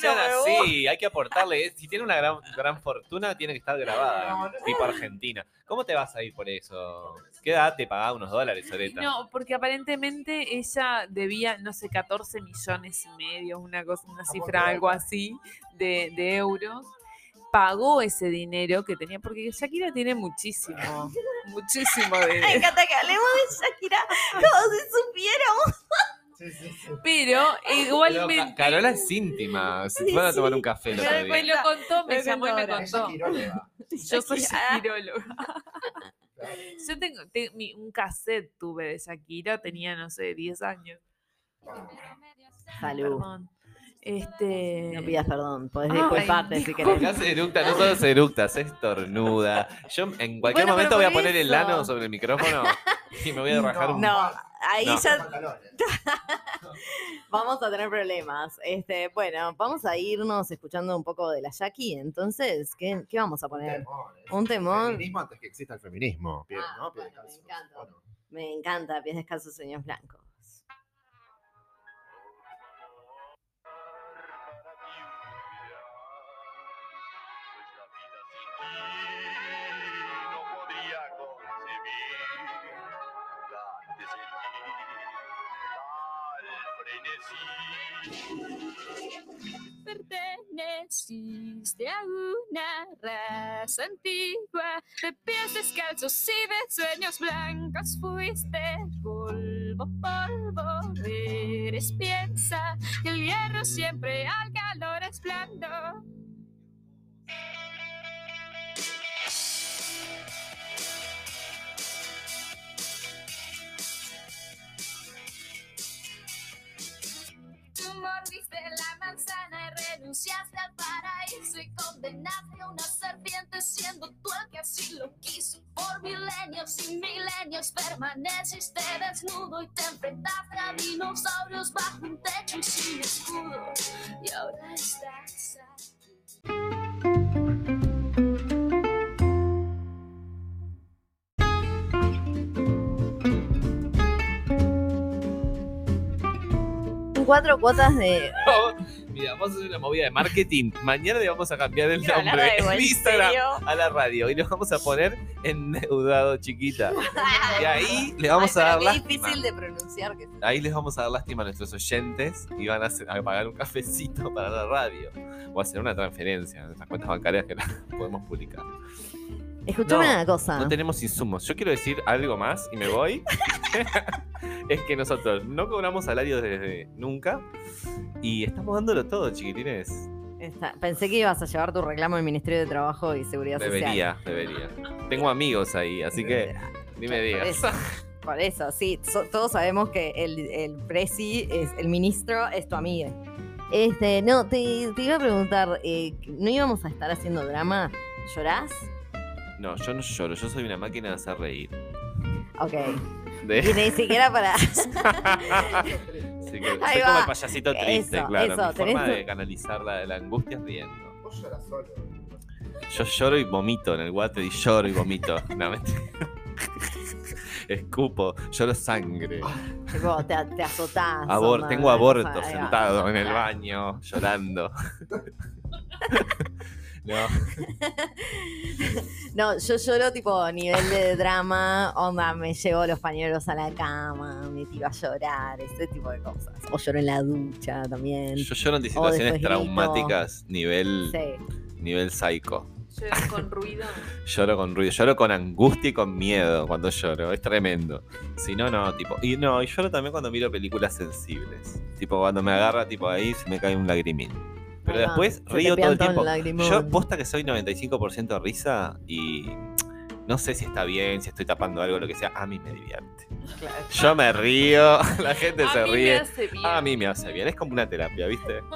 sean me así, hay que aportarle. eh. Si tiene una gran, gran fortuna, tiene que estar grabada. Tipo Argentina. ¿Cómo te vas a ir por eso? ¿Qué edad te pagaba unos dólares, Soreta? No, porque aparentemente ella debía, no sé, 14 millones y medio, una cosa, una cifra, algo así, de, de euros. Pagó ese dinero que tenía, porque Shakira tiene muchísimo, muchísimo Me dinero. encanta que hablemos de Shakira como si supiéramos. Sí, sí, sí. Pero igualmente. Ca- Carola es íntima. Si Sí, fueron a tomar un café el me, lo contó, me Me llamó y me contó. Yo soy shakiróloga. Yo tengo, te- mi- un cassette tuve de Shakira, tenía, no sé, 10 años. Salud. Perdón. Este. No pidas perdón, podés disculparte si querés. Hace eructa, no solo se eructa, se estornuda. Yo en cualquier Bueno, momento voy a poner el eso. ano sobre el micrófono y me voy a rajar un... No, ahí No. ya vamos a tener problemas. Este, bueno, vamos a irnos escuchando un poco de la Jackie. Entonces, ¿qué, qué vamos a poner? temón, es Un temón. Feminismo antes que exista el feminismo. Ah, ¿no? Pie bueno, me encanta. Me encanta, pies descalzos, sueños blancos. no podría concebir Perteneciste a una raza antigua de pies descalzos y de sueños blancos. Fuiste polvo, polvo. Eres piensa que el hierro siempre al calor es blando. Renunciaste al paraíso y condenaste a una serpiente siendo tú el que así lo quiso. Por milenios y milenios permaneciste desnudo y te enfrentaste a dinosaurios bajo un techo y sin escudo. Y ahora estás aquí. Cuatro cuotas de. Mira, vamos a hacer una movida de marketing. Mañana le vamos a cambiar el hablar nombre en Instagram a la radio y le vamos a poner endeudado chiquita. Y ahí le vamos Ay, a dar qué lástima. difícil de pronunciar. Que... Ahí les vamos a dar lástima a nuestros oyentes y van a, hacer- a pagar un cafecito para la radio. O hacer una transferencia en nuestras cuentas bancarias que las podemos publicar. Escuchame No, una cosa. No tenemos insumos. Yo quiero decir algo más y me voy. es que nosotros no cobramos salario desde nunca y estamos dándolo todo, chiquitines. Está- Pensé que ibas a llevar tu reclamo al Ministerio de Trabajo y Seguridad Social. Debería, debería. Tengo amigos ahí, así que ni me Por digas. eso, por eso, sí. so- todos sabemos que el, el presi, es, el ministro, es tu amiga. Este, no, te, te iba a preguntar, eh, ¿no íbamos a estar haciendo drama? ¿Llorás? No, yo no lloro, yo soy una máquina de hacer reír. Ok. De- Y ni siquiera para. Así que soy como el payasito triste, Eso, claro. eso, Mi forma de canalizar la, la angustia es riendo. Vos lloras solo. Yo lloro y vomito en el water y lloro y vomito. No. Escupo, lloro sangre. tipo, te, te azotás. Abor- tengo aborto sentado en el baño, llorando. no, No, yo lloro tipo a nivel de drama, onda, me llevo los pañuelos a la cama, me tiro a llorar, ese tipo de cosas. O lloro en la ducha también. yo lloro en situaciones grito. traumáticas, nivel, Sí. nivel psycho. Llorar con ruido. Lloro con ruido, lloro con angustia y con miedo cuando lloro, es tremendo. Si no, no, tipo. Y no, y lloro también cuando miro películas sensibles. Tipo, cuando me agarra, tipo ahí se me cae un lagrimín. Pero después río todo el tiempo. lagrimón. Yo posta que soy 95% risa y no sé si está bien, si estoy tapando algo, lo que sea. A mí me divierte. Claro. Yo me río, la gente A se mí me ríe. hace bien. A mí me hace bien, es como una terapia, ¿viste?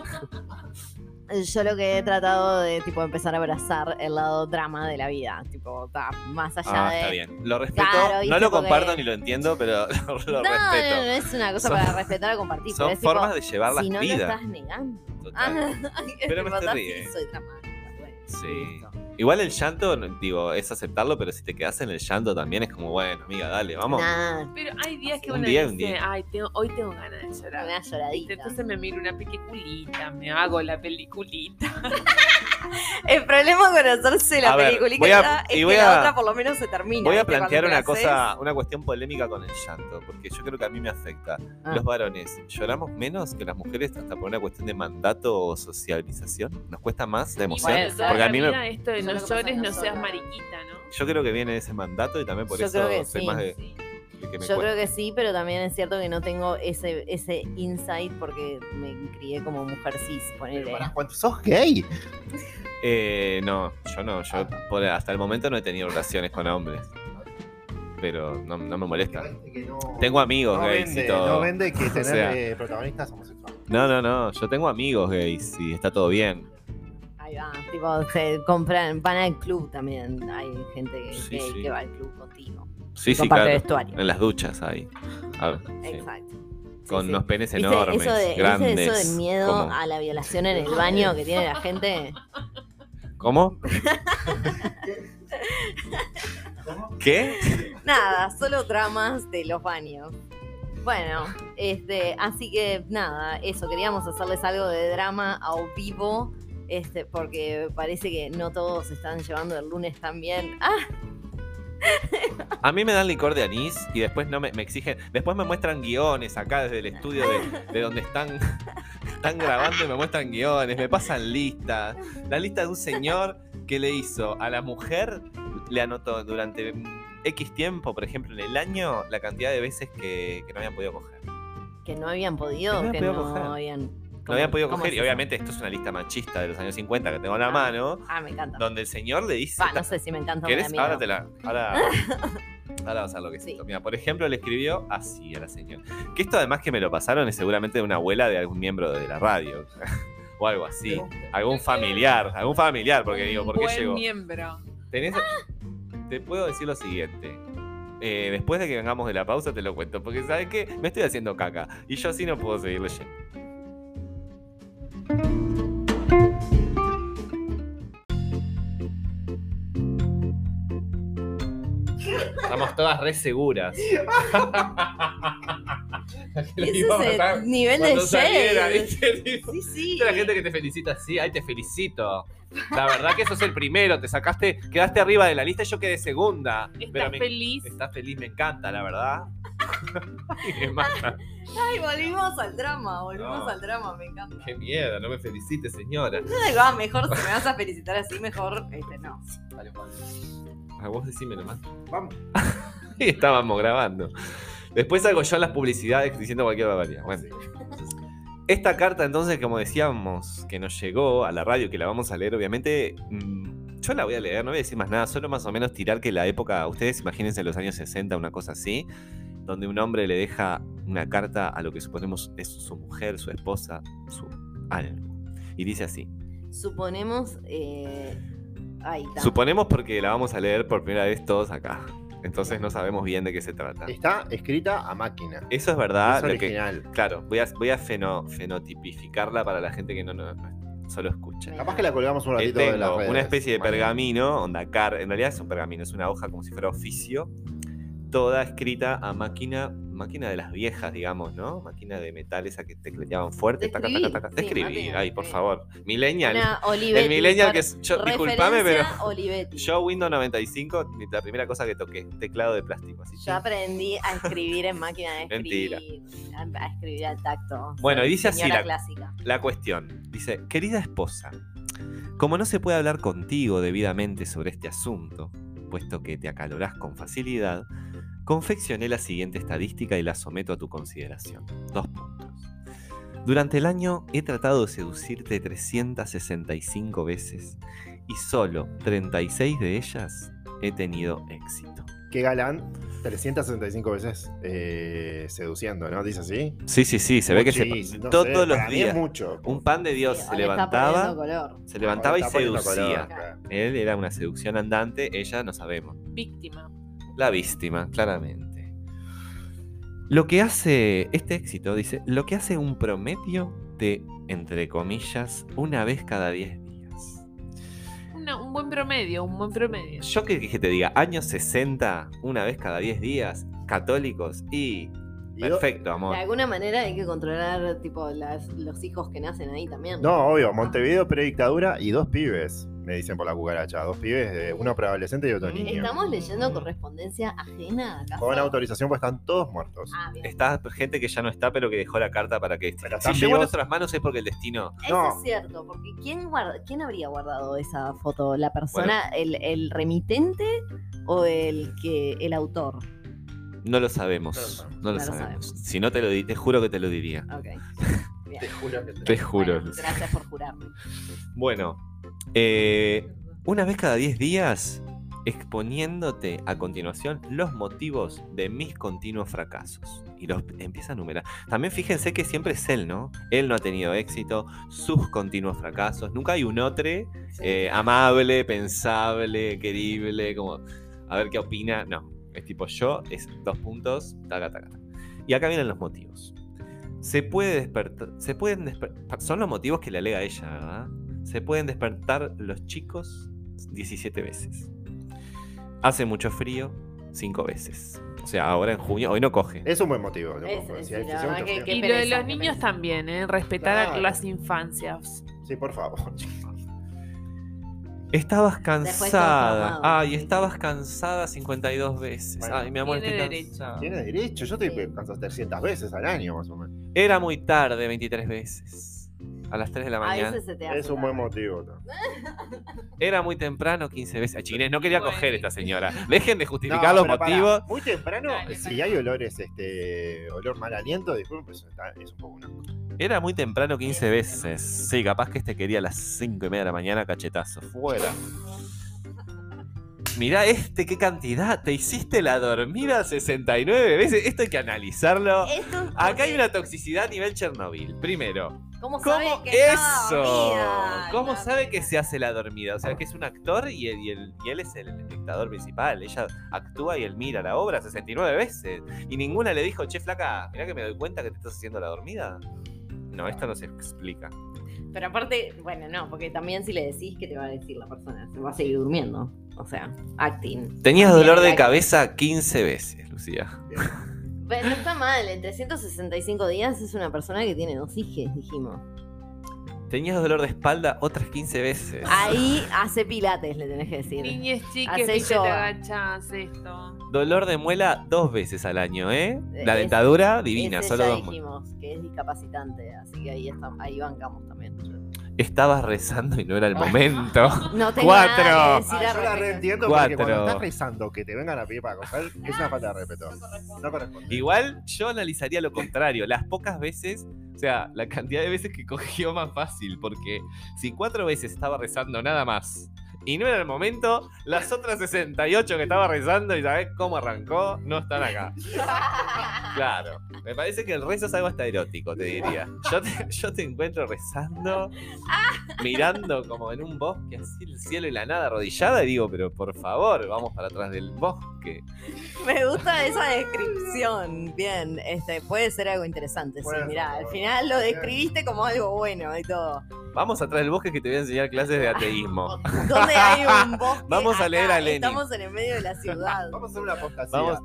Yo lo que he tratado de tipo empezar a abrazar el lado drama de la vida, tipo, ta, más allá Ah, de está bien. Lo respeto. Claro, no lo comparto ni lo entiendo, pero lo, lo no, no, no, respeto. es una cosa Son- para respetar o compartir. Son pero es tipo, formas de llevar las si no vidas. lo estás negando. Total. Ah, Pero me tipo, ríe. sí, soy dramática. Bueno, Sí. listo. Igual el llanto, digo, es aceptarlo, pero si te quedas en el llanto también es como, bueno, amiga, dale, vamos. Nah, Pero hay días que Un uno día, dice, un día. ay, tengo- hoy tengo ganas de llorar. una lloradita. Entonces me miro una peliculita, me hago la peliculita. El problema con hacerse la A ver, peliculita voy a- es y que voy la a- otra por lo menos se termina. Voy a plantear te la una haces. cosa, una cuestión polémica con el llanto, porque yo creo que a mí me afecta. Ah. Los varones, ¿lloramos menos que las mujeres hasta por una cuestión de mandato o socialización? ¿Nos cuesta más la emoción? Porque a mí me, esto de no llores, no seas mariquita, ¿no? yo creo que viene ese mandato y también por Yo eso creo que soy sí. más de, Sí. de que me Yo cuesta. creo que sí, pero también es cierto que no tengo ese, ese insight porque me crié como mujer cis, ponele. Pará, ¿cuánto- ¿Sos gay? Eh, no, yo no, yo por- hasta el momento no he tenido relaciones con hombres. Pero no, no me molesta. Tengo amigos no gays vende, y todo. No vende que tener sea- eh, protagonistas homosexuales. No, no, no, yo tengo amigos gays y está todo bien. Ahí va, tipo, se compran, van al club también. Hay gente que, Sí, gay sí. que va al club contigo. Sí, sí, claro. vestuario. En las duchas ahí. A ver, sí. Exacto. Sí, Con sí. unos penes ¿Viste enormes, eso de, ¿viste grandes. eso del miedo a la violación en el baño que tiene la gente? ¿Cómo? ¿Qué? Nada, solo dramas de los baños. Bueno, este, así que nada, eso, queríamos hacerles algo de drama a vivo, este, porque parece que no todos están llevando el lunes tan bien. Ah, A mí me dan licor de anís y después no me, me exigen. Después me muestran guiones acá desde el estudio de, de donde están, están grabando y me muestran guiones, me pasan listas. La lista de un señor que le hizo a la mujer, le anotó durante X tiempo, por ejemplo, en el año, la cantidad de veces que, que no habían podido coger. que no habían podido, Que no que habían. No habían podido coger es y obviamente esto es una lista machista de los años 50 que tengo en la Ah. mano, Ah, me encanta. donde el señor le dice... Va, no sé si me encanta me ¿Querés? miedo. Ahora te la. Ahora, ahora vas a ver lo que es Sí. esto. Mira, por ejemplo, le escribió así a la señora. Que esto además que me lo pasaron es seguramente de una abuela de algún miembro de la radio. o algo así. Algún familiar. Algún familiar, porque digo, ¿por qué Buen llegó? miembro. Tenés- Te puedo decir lo siguiente. Eh, después de que vengamos de la pausa te lo cuento. Porque, ¿sabes qué? Me estoy haciendo caca. Y yo así no puedo seguir leyendo. Estamos todas re seguras. Ese es el nivel de saliera, Sí, sí. ¿Viste la gente que te felicita así? Ay, te felicito. La verdad que sos el primero, te sacaste, quedaste arriba de la lista y yo quedé segunda. Pero ¿Estás me- feliz? Estás feliz, me encanta, la verdad. Y me mata. Ay, volvimos al drama, volvimos No. al drama, me encanta. Qué miedo, no me felicites, señora. Ay, va, mejor si me vas a felicitar así, mejor este, no. A vos decime nomás. Vamos. Y estábamos grabando. Después salgo yo en las publicidades diciendo cualquier barbaridad. Bueno. Esta carta, entonces, como decíamos, que nos llegó a la radio, que la vamos a leer, obviamente. mm, yo la voy a leer, no voy a decir más nada, solo más o menos tirar que la época, ustedes imagínense los años 60, una cosa así, donde un hombre le deja una carta a lo que suponemos es su mujer, su esposa, su algo. Y dice así. Suponemos. Eh... Ahí está. Suponemos porque la vamos a leer por primera vez todos acá. Entonces no sabemos bien de qué se trata. Está escrita a máquina. Eso es verdad. es lo que- original. claro, voy a, voy a feno- fenotipificarla para la gente que no, no- no- solo escucha. Capaz que la colgamos un ratito de redes. una especie de pergamino, onda car, en realidad es un pergamino, es una hoja como si fuera oficio, toda escrita a máquina, máquina de las viejas, digamos, ¿no? Máquina de metal esa que tecleaban fuerte, taca, taca, taca, escribir, máquina, ay, por favor. Millennial. El millennial que es, yo, disculpame, pero yo Windows 95, mi- la primera cosa que toqué, teclado de plástico, así. Yo aprendí a escribir en máquina de escribir. Mentira. A, escribir al tacto. Bueno, y dice así la- clásica. La cuestión, dice, querida esposa, como no se puede hablar contigo debidamente sobre este asunto, puesto que te acalorás con facilidad, confeccioné la siguiente estadística y la someto a tu consideración. Dos puntos. Durante el año he tratado de seducirte 365 veces y solo 36 de ellas he tenido éxito. Qué galán. 365 veces eh, seduciendo, ¿no? Dice así. Sí, sí, sí, se ve que se, no todos sé, los días. mucho. Un pan de Dios Sí, se está perdiendo levantaba, se levantaba y seducía. color. Él era una seducción andante, ella no sabemos. Víctima. La víctima, claramente. Lo que hace este éxito, dice, lo que hace un promedio de, entre comillas, una vez cada 10 días. Una- un buen promedio, un buen promedio. Yo que, que te diga, años 60, una vez cada 10 días, católicos y... Perfecto, amor. De alguna manera hay que controlar tipo las- los hijos que nacen ahí también. No, obvio, Montevideo predictadura y dos pibes, me dicen por la cucaracha. Dos pibes, eh, uno preadolescente y otro niño. Estamos leyendo correspondencia ajena acá. Con autorización, pues están todos muertos. Ah, bien. Está gente que ya no está, pero que dejó la carta para que... Pero Si llegó a nuestras manos es porque el destino... Eso No. es cierto, porque ¿quién, guarda- ¿quién habría guardado esa foto? ¿La persona, el, el remitente o el que el autor? No lo sabemos. No lo No lo sabemos. sabemos. Si no te lo di, te juro que te lo diría. Ok. Bien. juro que Te juro. Bueno, gracias por jurarme. Bueno, eh, una vez cada 10 días, exponiéndote a continuación los motivos de mis continuos fracasos. Y los empieza a enumerar. También fíjense que siempre es él, ¿no? Él no ha tenido éxito, sus continuos fracasos. Nunca hay un otro eh, amable, pensable, querible, como a ver qué opina. No, es tipo yo, es dos puntos, taca, taca, taca. Y acá vienen los motivos. Se puede despertar, se pueden despertar, son los motivos que le alega ella, ¿verdad? Se pueden despertar los chicos 17 veces. Hace mucho frío, 5 veces. O sea, ahora en junio, hoy no coge. Es un buen motivo. mucho que- Y lo de los niños pereza. también, ¿eh? Respetar a Claro. las infancias. Sí, por favor. Estabas cansada. Ay, sí. estabas cansada 52 veces. Bueno, Ay, mi amor, tiene derecho. Tiene derecho. Yo estoy Sí. cansado 300 veces al año, más o menos. Era muy tarde, 23 veces. A las 3 de la A mañana. veces se te hace Es un buen motivo. ¿no? Era muy temprano, 15 veces. Ay, Chiquines, no quería Bueno. coger esta señora. Dejen de justificar No, los motivos. Muy temprano, Dale, si hay olores, este, olor mal aliento, disculpen, pues está- es un poco una. Era muy temprano 15 veces. Sí, capaz que este quería a las 5 y media de la mañana cachetazo. Fuera. Mirá este, qué cantidad. Te hiciste la dormida 69 veces. Esto hay que analizarlo. Esto es Acá hay una toxicidad a nivel Chernobyl. Primero, ¿Cómo, ¿cómo sabe que eso? dormida? ¿Cómo sabe que se hace la dormida? O sea, que es un actor y él, y él- y él es el espectador principal. Ella actúa y él mira la obra 69 veces. Y ninguna le dijo, che, flaca, mirá que me doy cuenta que te estás haciendo la dormida. No, esto no se explica. Pero aparte, bueno, no, porque también si le decís, ¿qué te va a decir la persona? Se va a seguir durmiendo. O sea, acting. Tenías dolor de acting. cabeza 15 veces, Lucía. Pero no está mal, en 365 días es una persona que tiene dos hijos, dijimos. Tenías dolor de espalda otras 15 veces. Ahí hace pilates, le tenés que decir. Niñes chiques, Hacé viste, te yoga. agachás, esto. Dolor de muela dos veces al año, ¿eh? La Ese- dentadura divina, Ese solo ya dos. mu- dijimos que es discapacitante, así que ahí, ahí bancamos también. Estabas rezando y no era el momento. No tengo Cuatro. nada que decir Ah, al yo la respecto. reentiendo porque cuando Cuatro. estás rezando que te vengan a pedir para coger, es una falta de respeto. No corresponde. Igual yo analizaría lo contrario. Las pocas veces, o sea, la cantidad de veces que cogió más fácil. Porque si cuatro veces estaba rezando nada más y no era el momento, las otras 68 que estaba rezando y sabes cómo arrancó, no están acá. Claro. Me parece que el rezo es algo hasta erótico, te diría. Yo te, yo te encuentro rezando, mirando como en un bosque, así el cielo y la nada arrodillada, y digo, pero por favor, vamos para atrás del bosque. Me gusta esa descripción. Bien, este puede ser algo interesante. Sí, mirá, al final lo describiste como algo bueno y todo. Vamos atrás del bosque que te voy a enseñar clases de ateísmo. ¿Dónde hay un bosque? Vamos a leer Acá, a Lenin. Estamos en el medio de la ciudad. Vamos a hacer una apostasía. Vamos.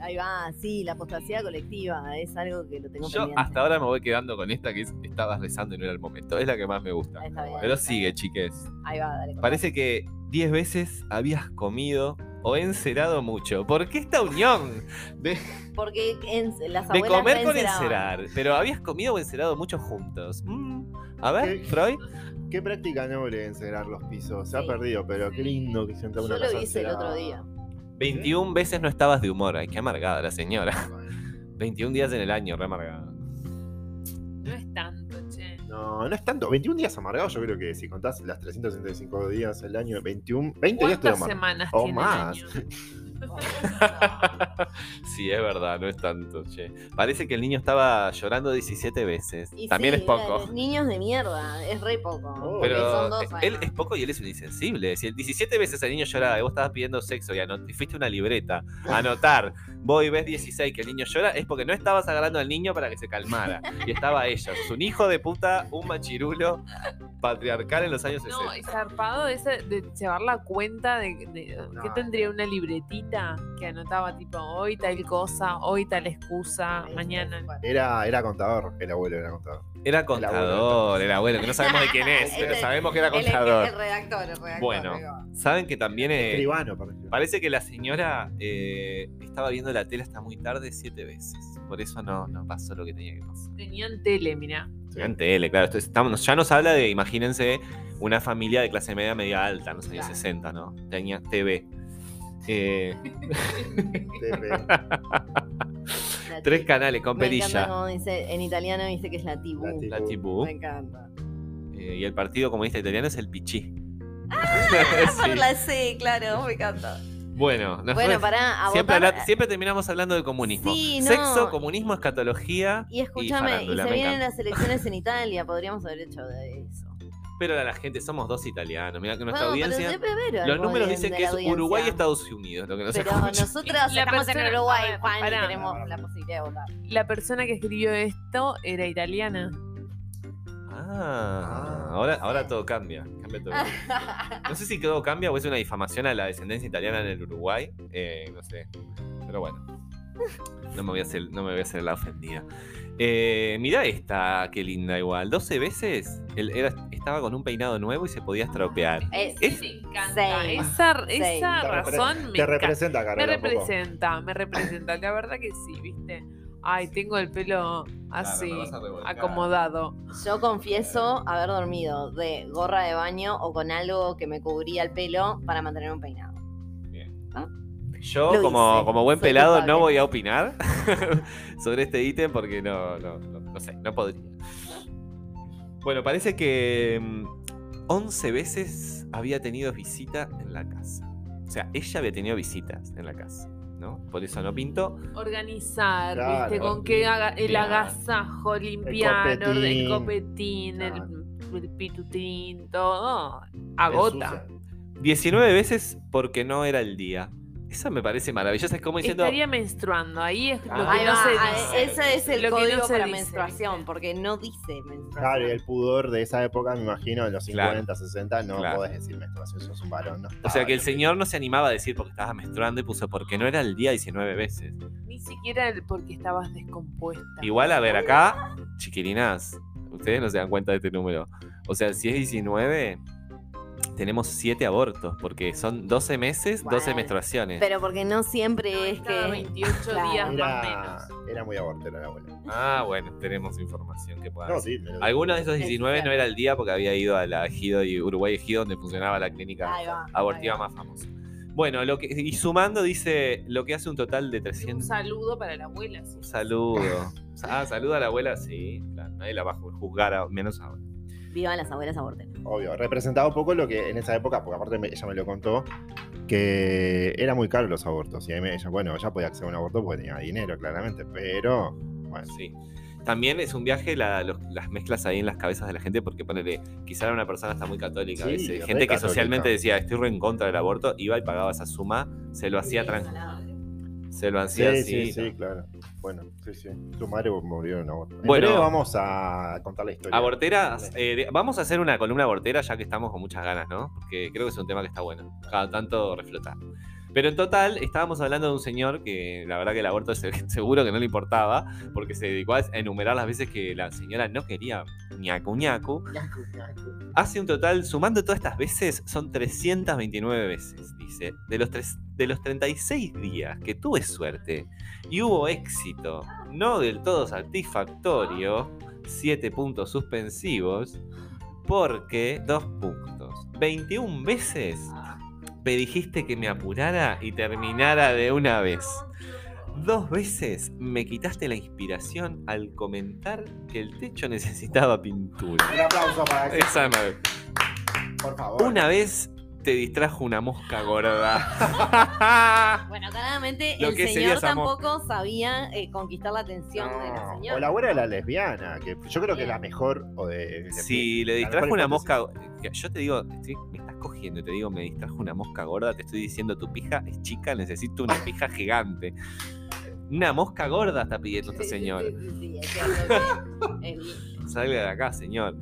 Ahí va, sí, la apostasía colectiva es algo que lo tengo Yo pendiente. hasta ahora me voy quedando con esta que es estabas rezando y no era el momento. Es la que más me gusta. Está bien, Pero está sigue, bien. chiques. Ahí va, dale. Parece que 10 veces habías comido o encerado mucho. ¿Por qué esta unión de, Porque en, las de abuelas comer con enceraban. encerar? Pero habías comido o encerado mucho juntos. Mm, A ver. Freud. Qué práctica noble encerar los pisos. Se ha Sí. perdido, pero qué lindo que se entra una Yo lo casa hice el otro día. 21 veces no estabas de humor. Ay, qué amargada la señora. 21 días en el año, re amargada. No es tanto, che. No, no es tanto. 21 días amargados, yo creo que si contás las 365 días al año, 21, 20 días estoy ¿Cuántas amargado. semanas O tiene más. el año? sí, es verdad, no es tanto, che. Parece que el niño estaba llorando 17 veces. Y También sí, es poco. Niños de mierda, es re poco. Oh. son dos él es poco y él es un insensible. Si el 17 veces el niño lloraba y vos estabas pidiendo sexo y, anot- y fuiste una libreta a anotar, vos y ves 16 que el niño llora, es porque no estabas agarrando al niño para que se calmara. Y estaba ella. Es un hijo de puta, un machirulo patriarcal en los años 60. No, zarpado ese de llevar la cuenta de, de- No, que tendría una libretita que anotaba tipo hoy tal cosa, hoy tal excusa, mañana. Era, era contador, el abuelo era contador. Era contador, era bueno, que no sabemos de quién es, pero sabemos que era El, el contador. redactor, el redactor. Bueno. digo. Saben que también eh, parece que la señora eh, estaba viendo la tele hasta muy tarde siete veces. Por eso no, no pasó lo que tenía que pasar. Tenían tele, mira. En tele, claro. Estamos, ya nos habla de, imagínense, una familia de clase media, media alta, en los años Claro. 60, ¿no? Tenía TV. Eh, tres canales con perilla. como dice, en italiano dice que es la tibú. La tibú. Me encanta. Eh, y el partido comunista italiano es el Pichí. Por Sí. la C, claro, me encanta. Bueno, nos Bueno, pará, a siempre, votar- habla- siempre terminamos hablando de comunismo. Sí, no. Sexo, comunismo, escatología. Y escúchame, y, farándula, se vienen las elecciones en Italia, podríamos haber hecho de eso. Pero a la gente, somos dos italianos. Mira que nuestra Bueno, pero audiencia. Los números dicen que es audiencia. Uruguay y Estados Unidos lo que nos Pero escucha. nosotros La estamos en persona- Uruguay, a ver, Juan, y pará. tenemos la posibilidad de votar. La persona que escribió esto era italiana. Ah, ahora, ahora todo cambia. cambia todo. No sé si todo cambia o es una difamación a la descendencia italiana en el Uruguay. eh, no sé. Pero bueno. No me voy a hacer, no me voy a hacer la ofendida. Eh, mirá esta, qué linda igual. 12 veces él era, estaba con un peinado nuevo y se podía estropear. Es- Es- me encanta. Esa, esa Te razón me Te representa, Me Carola. un poco. representa, me representa. La verdad que sí, ¿viste? Ay, tengo el pelo así, me acomodado. Yo confieso haber dormido de gorra de baño o con algo que me cubría el pelo para mantener un peinado. Yo, Lo como, hice, como buen soy pelado, culpable. no voy a opinar sobre este ítem porque no, no, no, no sé, no podría. Bueno, parece que mm, 11 veces había tenido visita en la casa. O sea, ella había tenido visitas en la casa, ¿no? Por eso no pinto. Organizar, Claro. ¿viste? Con que haga el agasajo, limpiar, el copetín. copetín, el, Claro. el pitutín, todo. Agota. Ensucia. 19 veces porque no era el día. Eso me parece maravilloso. Es como diciendo. Estaría menstruando, ahí es lo Ah. que no va, se dice. ese es el Lo que no código se para dice, menstruación, ¿viste? porque no dice menstruación. Claro, y el pudor de esa época, me imagino, de los Claro. 50, 60, no Claro. podés decir menstruación, sos un varón. No O sea que el señor no se animaba a decir porque estaba menstruando y puso porque no era el día 19 veces. Ni siquiera el porque estabas descompuesta. Igual, a ver, acá, chiquilinas, ustedes no se dan cuenta de este número. O sea, si es 19, tenemos 7 abortos, porque son 12 meses, 12 Bueno, menstruaciones. Pero porque no siempre es Cada que. 28 Claro. días más o Era, menos. era muy abortera la abuela. Ah, bueno, tenemos información que pueda. No, sí. me lo- Alguno de esos 19 no era el día porque había ido a la Ejido y Uruguay Ejido donde funcionaba la clínica va, abortiva más famosa. Bueno, lo que, y sumando dice lo que hace un total de Un 300. saludo para la abuela. sí. Un saludo. Ah, saluda a la abuela, sí. Claro, nadie la va a juzgar, a- menos ahora. Vivan las abuelas aborten. Obvio, representaba un poco lo que en esa época, porque aparte me- ella me lo contó, que era muy caro los abortos. Y ahí me, ella, bueno, ella podía acceder a un aborto porque tenía dinero, claramente, pero bueno, Sí. También es un viaje la- los- las mezclas ahí en las cabezas de la gente, porque ponele, quizá era una persona hasta muy católica a veces. Gente que católica. socialmente decía, estoy re en contra del aborto, iba y pagaba esa suma, se lo hacía tranquilo. Se lo Sí, hacía sí, así. sí, claro. Bueno, sí, sí. Tu madre murió en un aborto. En Bueno. vamos a contar la historia. Aborteras, eh, vamos a hacer una columna abortera ya que estamos con muchas ganas, ¿no? Porque creo que es un tema que está bueno. Cada tanto reflotar. Pero en total estábamos hablando de un señor que la verdad que el aborto se- seguro que no le importaba, porque se dedicó a enumerar las veces que la señora no quería ñacu ñacu. Ñacu, ñacu. Hace un total, sumando todas estas veces, son 329 veces, dice. De los, tres- de los 36 días que tuve suerte y hubo éxito, no del todo satisfactorio, 7 puntos suspensivos, porque, dos puntos, 21 veces me dijiste que me apurara y terminara de una vez. Dos veces me quitaste la inspiración al comentar que el techo necesitaba pintura. Un aplauso para eso, Esa me- por favor. una vez te distrajo una mosca gorda. Bueno, claramente Lo el señor tampoco sabía eh, conquistar la atención de la No, señora. O la abuela de la lesbiana, que yo creo que es la mejor. O de, Si le la distrajo una mosca. Yo te digo, estoy- me cogiendo y te digo, me distrajo una mosca gorda. Te estoy diciendo, tu pija es chica, necesito una pija gigante. Una mosca gorda está pidiendo este señor. Salga de acá, señor.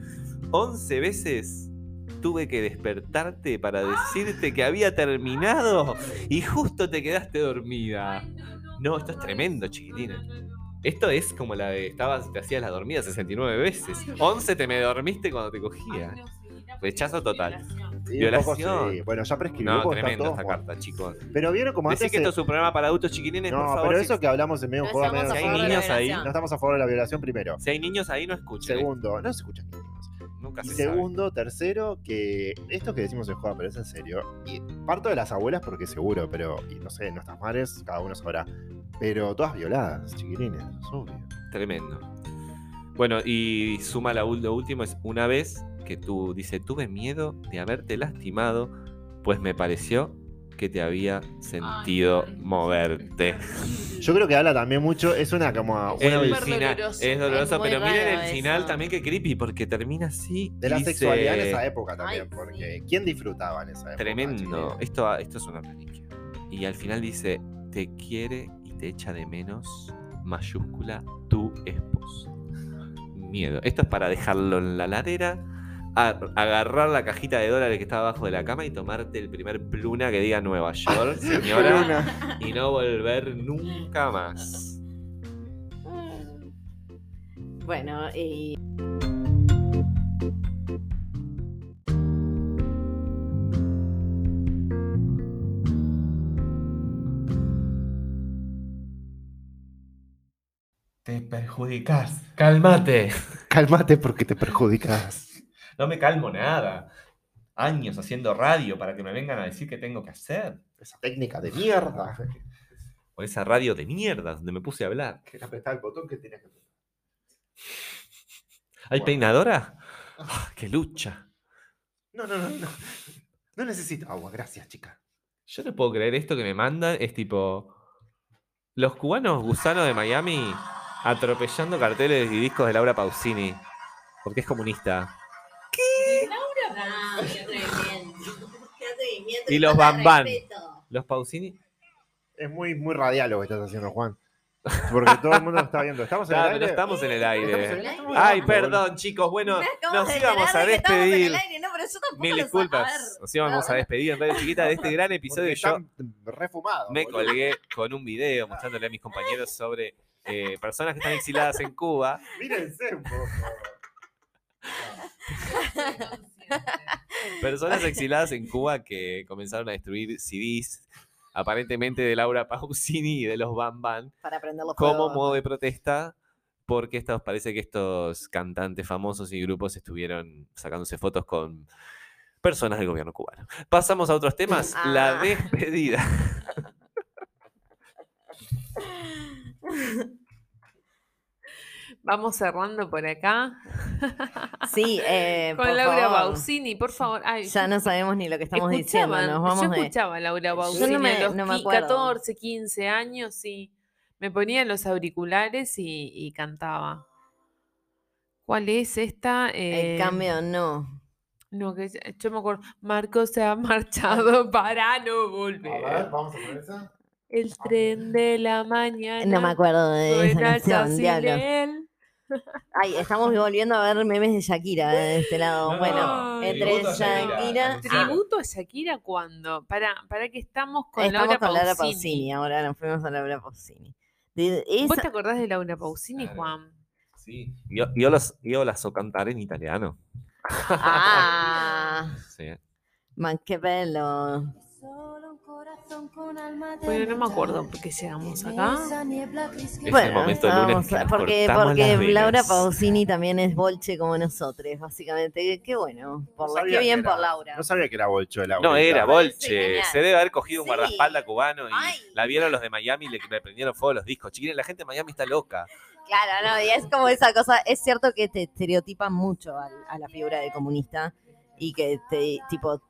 11 veces tuve que despertarte para decirte que había terminado y justo te quedaste dormida. No, esto es tremendo, chiquitina. Esto es como la de estabas, te hacías la dormida 69 veces. 11 te me dormiste cuando te cogía. Rechazo total. Sí, un poco Violación. sí. Bueno, ya prescribió. No, tremenda esta carta, chicos. Pero vieron como Decí antes. que esto es un programa para adultos chiquilines, por No, favor. pero si- eso que hablamos en medio No juego medio- Si hay de niños ahí, violación. No estamos a favor de la violación primero. Si hay niños ahí, no escuchen. ¿eh? Segundo, no se escuchan niños. Nunca Y se sabe. segundo, tercero, que esto que decimos en juego, pero es en serio. Y parto de las abuelas porque seguro, pero, y no sé, nuestras madres, cada uno sabrá. Pero todas violadas, chiquilines, es obvio. Tremendo. Bueno, y suma la, lo último, es una vez que tú, dice, tuve miedo de haberte lastimado, pues me pareció que te había sentido moverte. Yo creo que habla también mucho, es una como una final doloroso. es doloroso, Es muy pero miren el final eso. también que creepy, porque termina así. de la dice, sexualidad en esa época también, Ay, porque ¿quién disfrutaba en esa época? Tremendo. Esto, esto es una reliquia. Y al final dice, te quiere y te echa de menos, mayúscula, tu esposo. Miedo. Esto es para dejarlo en la ladera, a- agarrar la cajita de dólares que está abajo de la cama y tomarte el primer pluna que diga Nueva York, señora, y no volver nunca más. Bueno, y Te perjudicas. Cálmate. Cálmate porque te perjudicas. No me calmo nada. Años haciendo radio para que me vengan a decir qué tengo que hacer. Esa técnica de mierda. O esa radio de mierda donde me puse a hablar. Que apretar el botón que tienes que apretar. ¿Hay Bueno. peinadora? Ah, ¡Qué lucha! No, no, no, no. No necesito agua, gracias, chica. Yo no puedo creer esto que me mandan. Es tipo. Los cubanos gusanos de Miami atropellando carteles y discos de Laura Pausini. Porque es comunista. Y los Bambán. Los Pausini. Es muy, muy radial lo que estás haciendo, Juan. Porque todo el mundo lo está viendo. ¿Estamos en el aire? no estamos en el aire. Ay, perdón, chicos. Bueno, nos íbamos a despedir. aire, no, pero yo tampoco Mil disculpas. Nos íbamos a despedir en Radio Chiquita de este gran episodio. Yo me boludo. colgué con un video mostrándole a mis compañeros sobre eh, personas que están exiladas en Cuba. Mírense un poco. Personas exiladas en Cuba que comenzaron a destruir CDs, aparentemente de Laura Pausini y de los Bam Bam, Para como modo de protesta, porque estos, parece que estos cantantes famosos y grupos estuvieron sacándose fotos con personas del gobierno cubano. Pasamos a otros temas. La Ah. despedida. Vamos cerrando por acá. Sí, eh, Con por Laura favor. Bausini, por favor. Ay, Ya no sabemos ni lo que estamos diciendo. Nos vamos yo escuchaba a Laura Yo Bausini no me- a los no me qui- acuerdo. 14, 15 años, sí. Me ponía los auriculares y, y cantaba. ¿Cuál es esta? El Eh, cambio no. No, que yo- me acuerdo. Marco se ha marchado para no A volver. ver, vamos a poner esa. El tren de la mañana. No me acuerdo de esa canción, sin diablo. Ay, estamos volviendo a ver memes de Shakira de este lado. No, bueno, entre Tributo a Shakira. ¿Tributo a Shakira cuándo? Para, para que estamos con Estamos Laura con Laura Pausini. Pausini. Ahora nos fuimos a Laura Pausini. De- esa- ¿Vos te acordás de Laura Pausini, Claro. Juan? Sí. Yo, yo, los, yo la so cantare en italiano. Ah, Sí. man, qué pelo. Bueno, no me acuerdo por qué llegamos acá. Es el Bueno, momento del lunes estábamos- que nos porque. Laura Pausini también es bolche como nosotros, básicamente. Qué- bueno. Por No la, qué bien era- por Laura. No sabía que era bolcho de Laura. No era Bolche. Se debe haber cogido un Sí. guardaespaldas cubano y Ay. la vieron los de Miami y le, le prendieron fuego a los discos. Chiquines, la gente de Miami está loca. Claro, no, y es como esa cosa. Es cierto que te estereotipan mucho al- a, la figura de comunista y que te, tipo,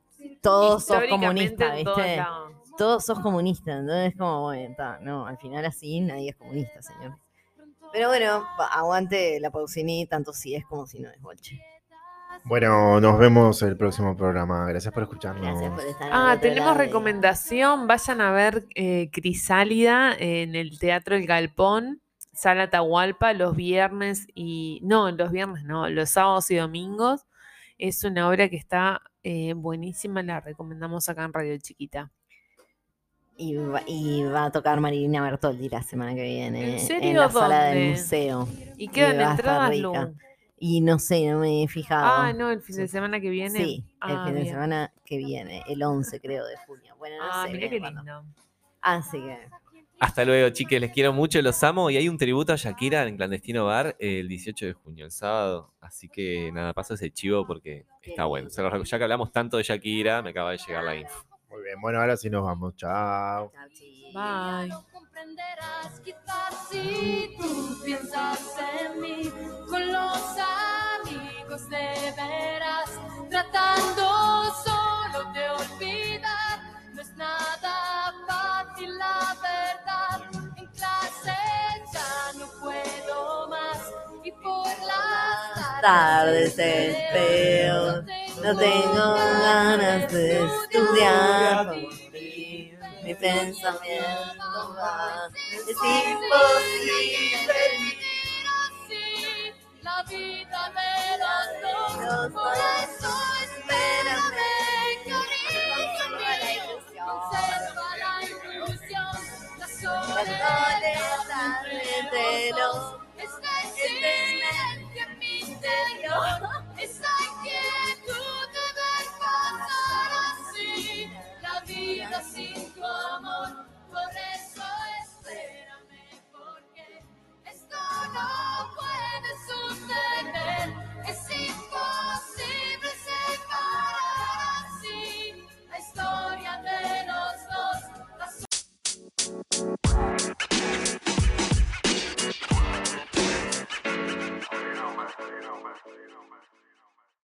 todos sos todos ¿viste? Todos sos comunistas, entonces como, bueno, ta, no, al final así nadie es comunista, señor. Pero bueno, aguante la Pausini, tanto si es como si no es bolche. Bueno, nos vemos el próximo programa. Gracias por escucharnos. Gracias por estar Ah, tenemos recomendación. Vayan a ver eh, Crisálida en el Teatro El Galpón, Sala Tahualpa, los viernes y. No, los viernes no, los sábados y domingos. Es una obra que está eh, buenísima, la recomendamos acá en Radio Chiquita. Y va, y va a tocar Marilina Bertoldi la semana que viene. ¿En serio? la sala del museo. Y quedan entradas. Lu. Y no sé, no me he fijado. Ah, no, el fin de semana que viene. Sí, el Ah, fin de semana que viene, el 11 creo de junio. Bueno, no Ah, sé. mirá qué lindo. Así que, Hasta luego, chiques. Les quiero mucho, los amo. Y hay un tributo a Shakira en Clandestino Bar el 18 de junio, el sábado. Así que nada, paso ese chivo porque está bueno. Ya que hablamos tanto de Shakira, me acaba de llegar la info. Bien, bueno, ahora sí nos vamos. Chao. Bye. No comprenderás quizás si tú piensas en mí con los amigos de veras, tratando solo de olvidar. No es nada fácil la verdad. En clase ya no puedo más y por las tardes espero. No tengo ganas de estudiar por ti. Mi pensamiento va. Es imposible vivir así. La vida me das dos. Por eso espérame. Conserva la ilusión. Conserva la ilusión. La soledad de los. Esta es mi interior. Esta es sin tu amor, por eso espérame, porque esto no puede suceder, es imposible separar así la historia de los dos.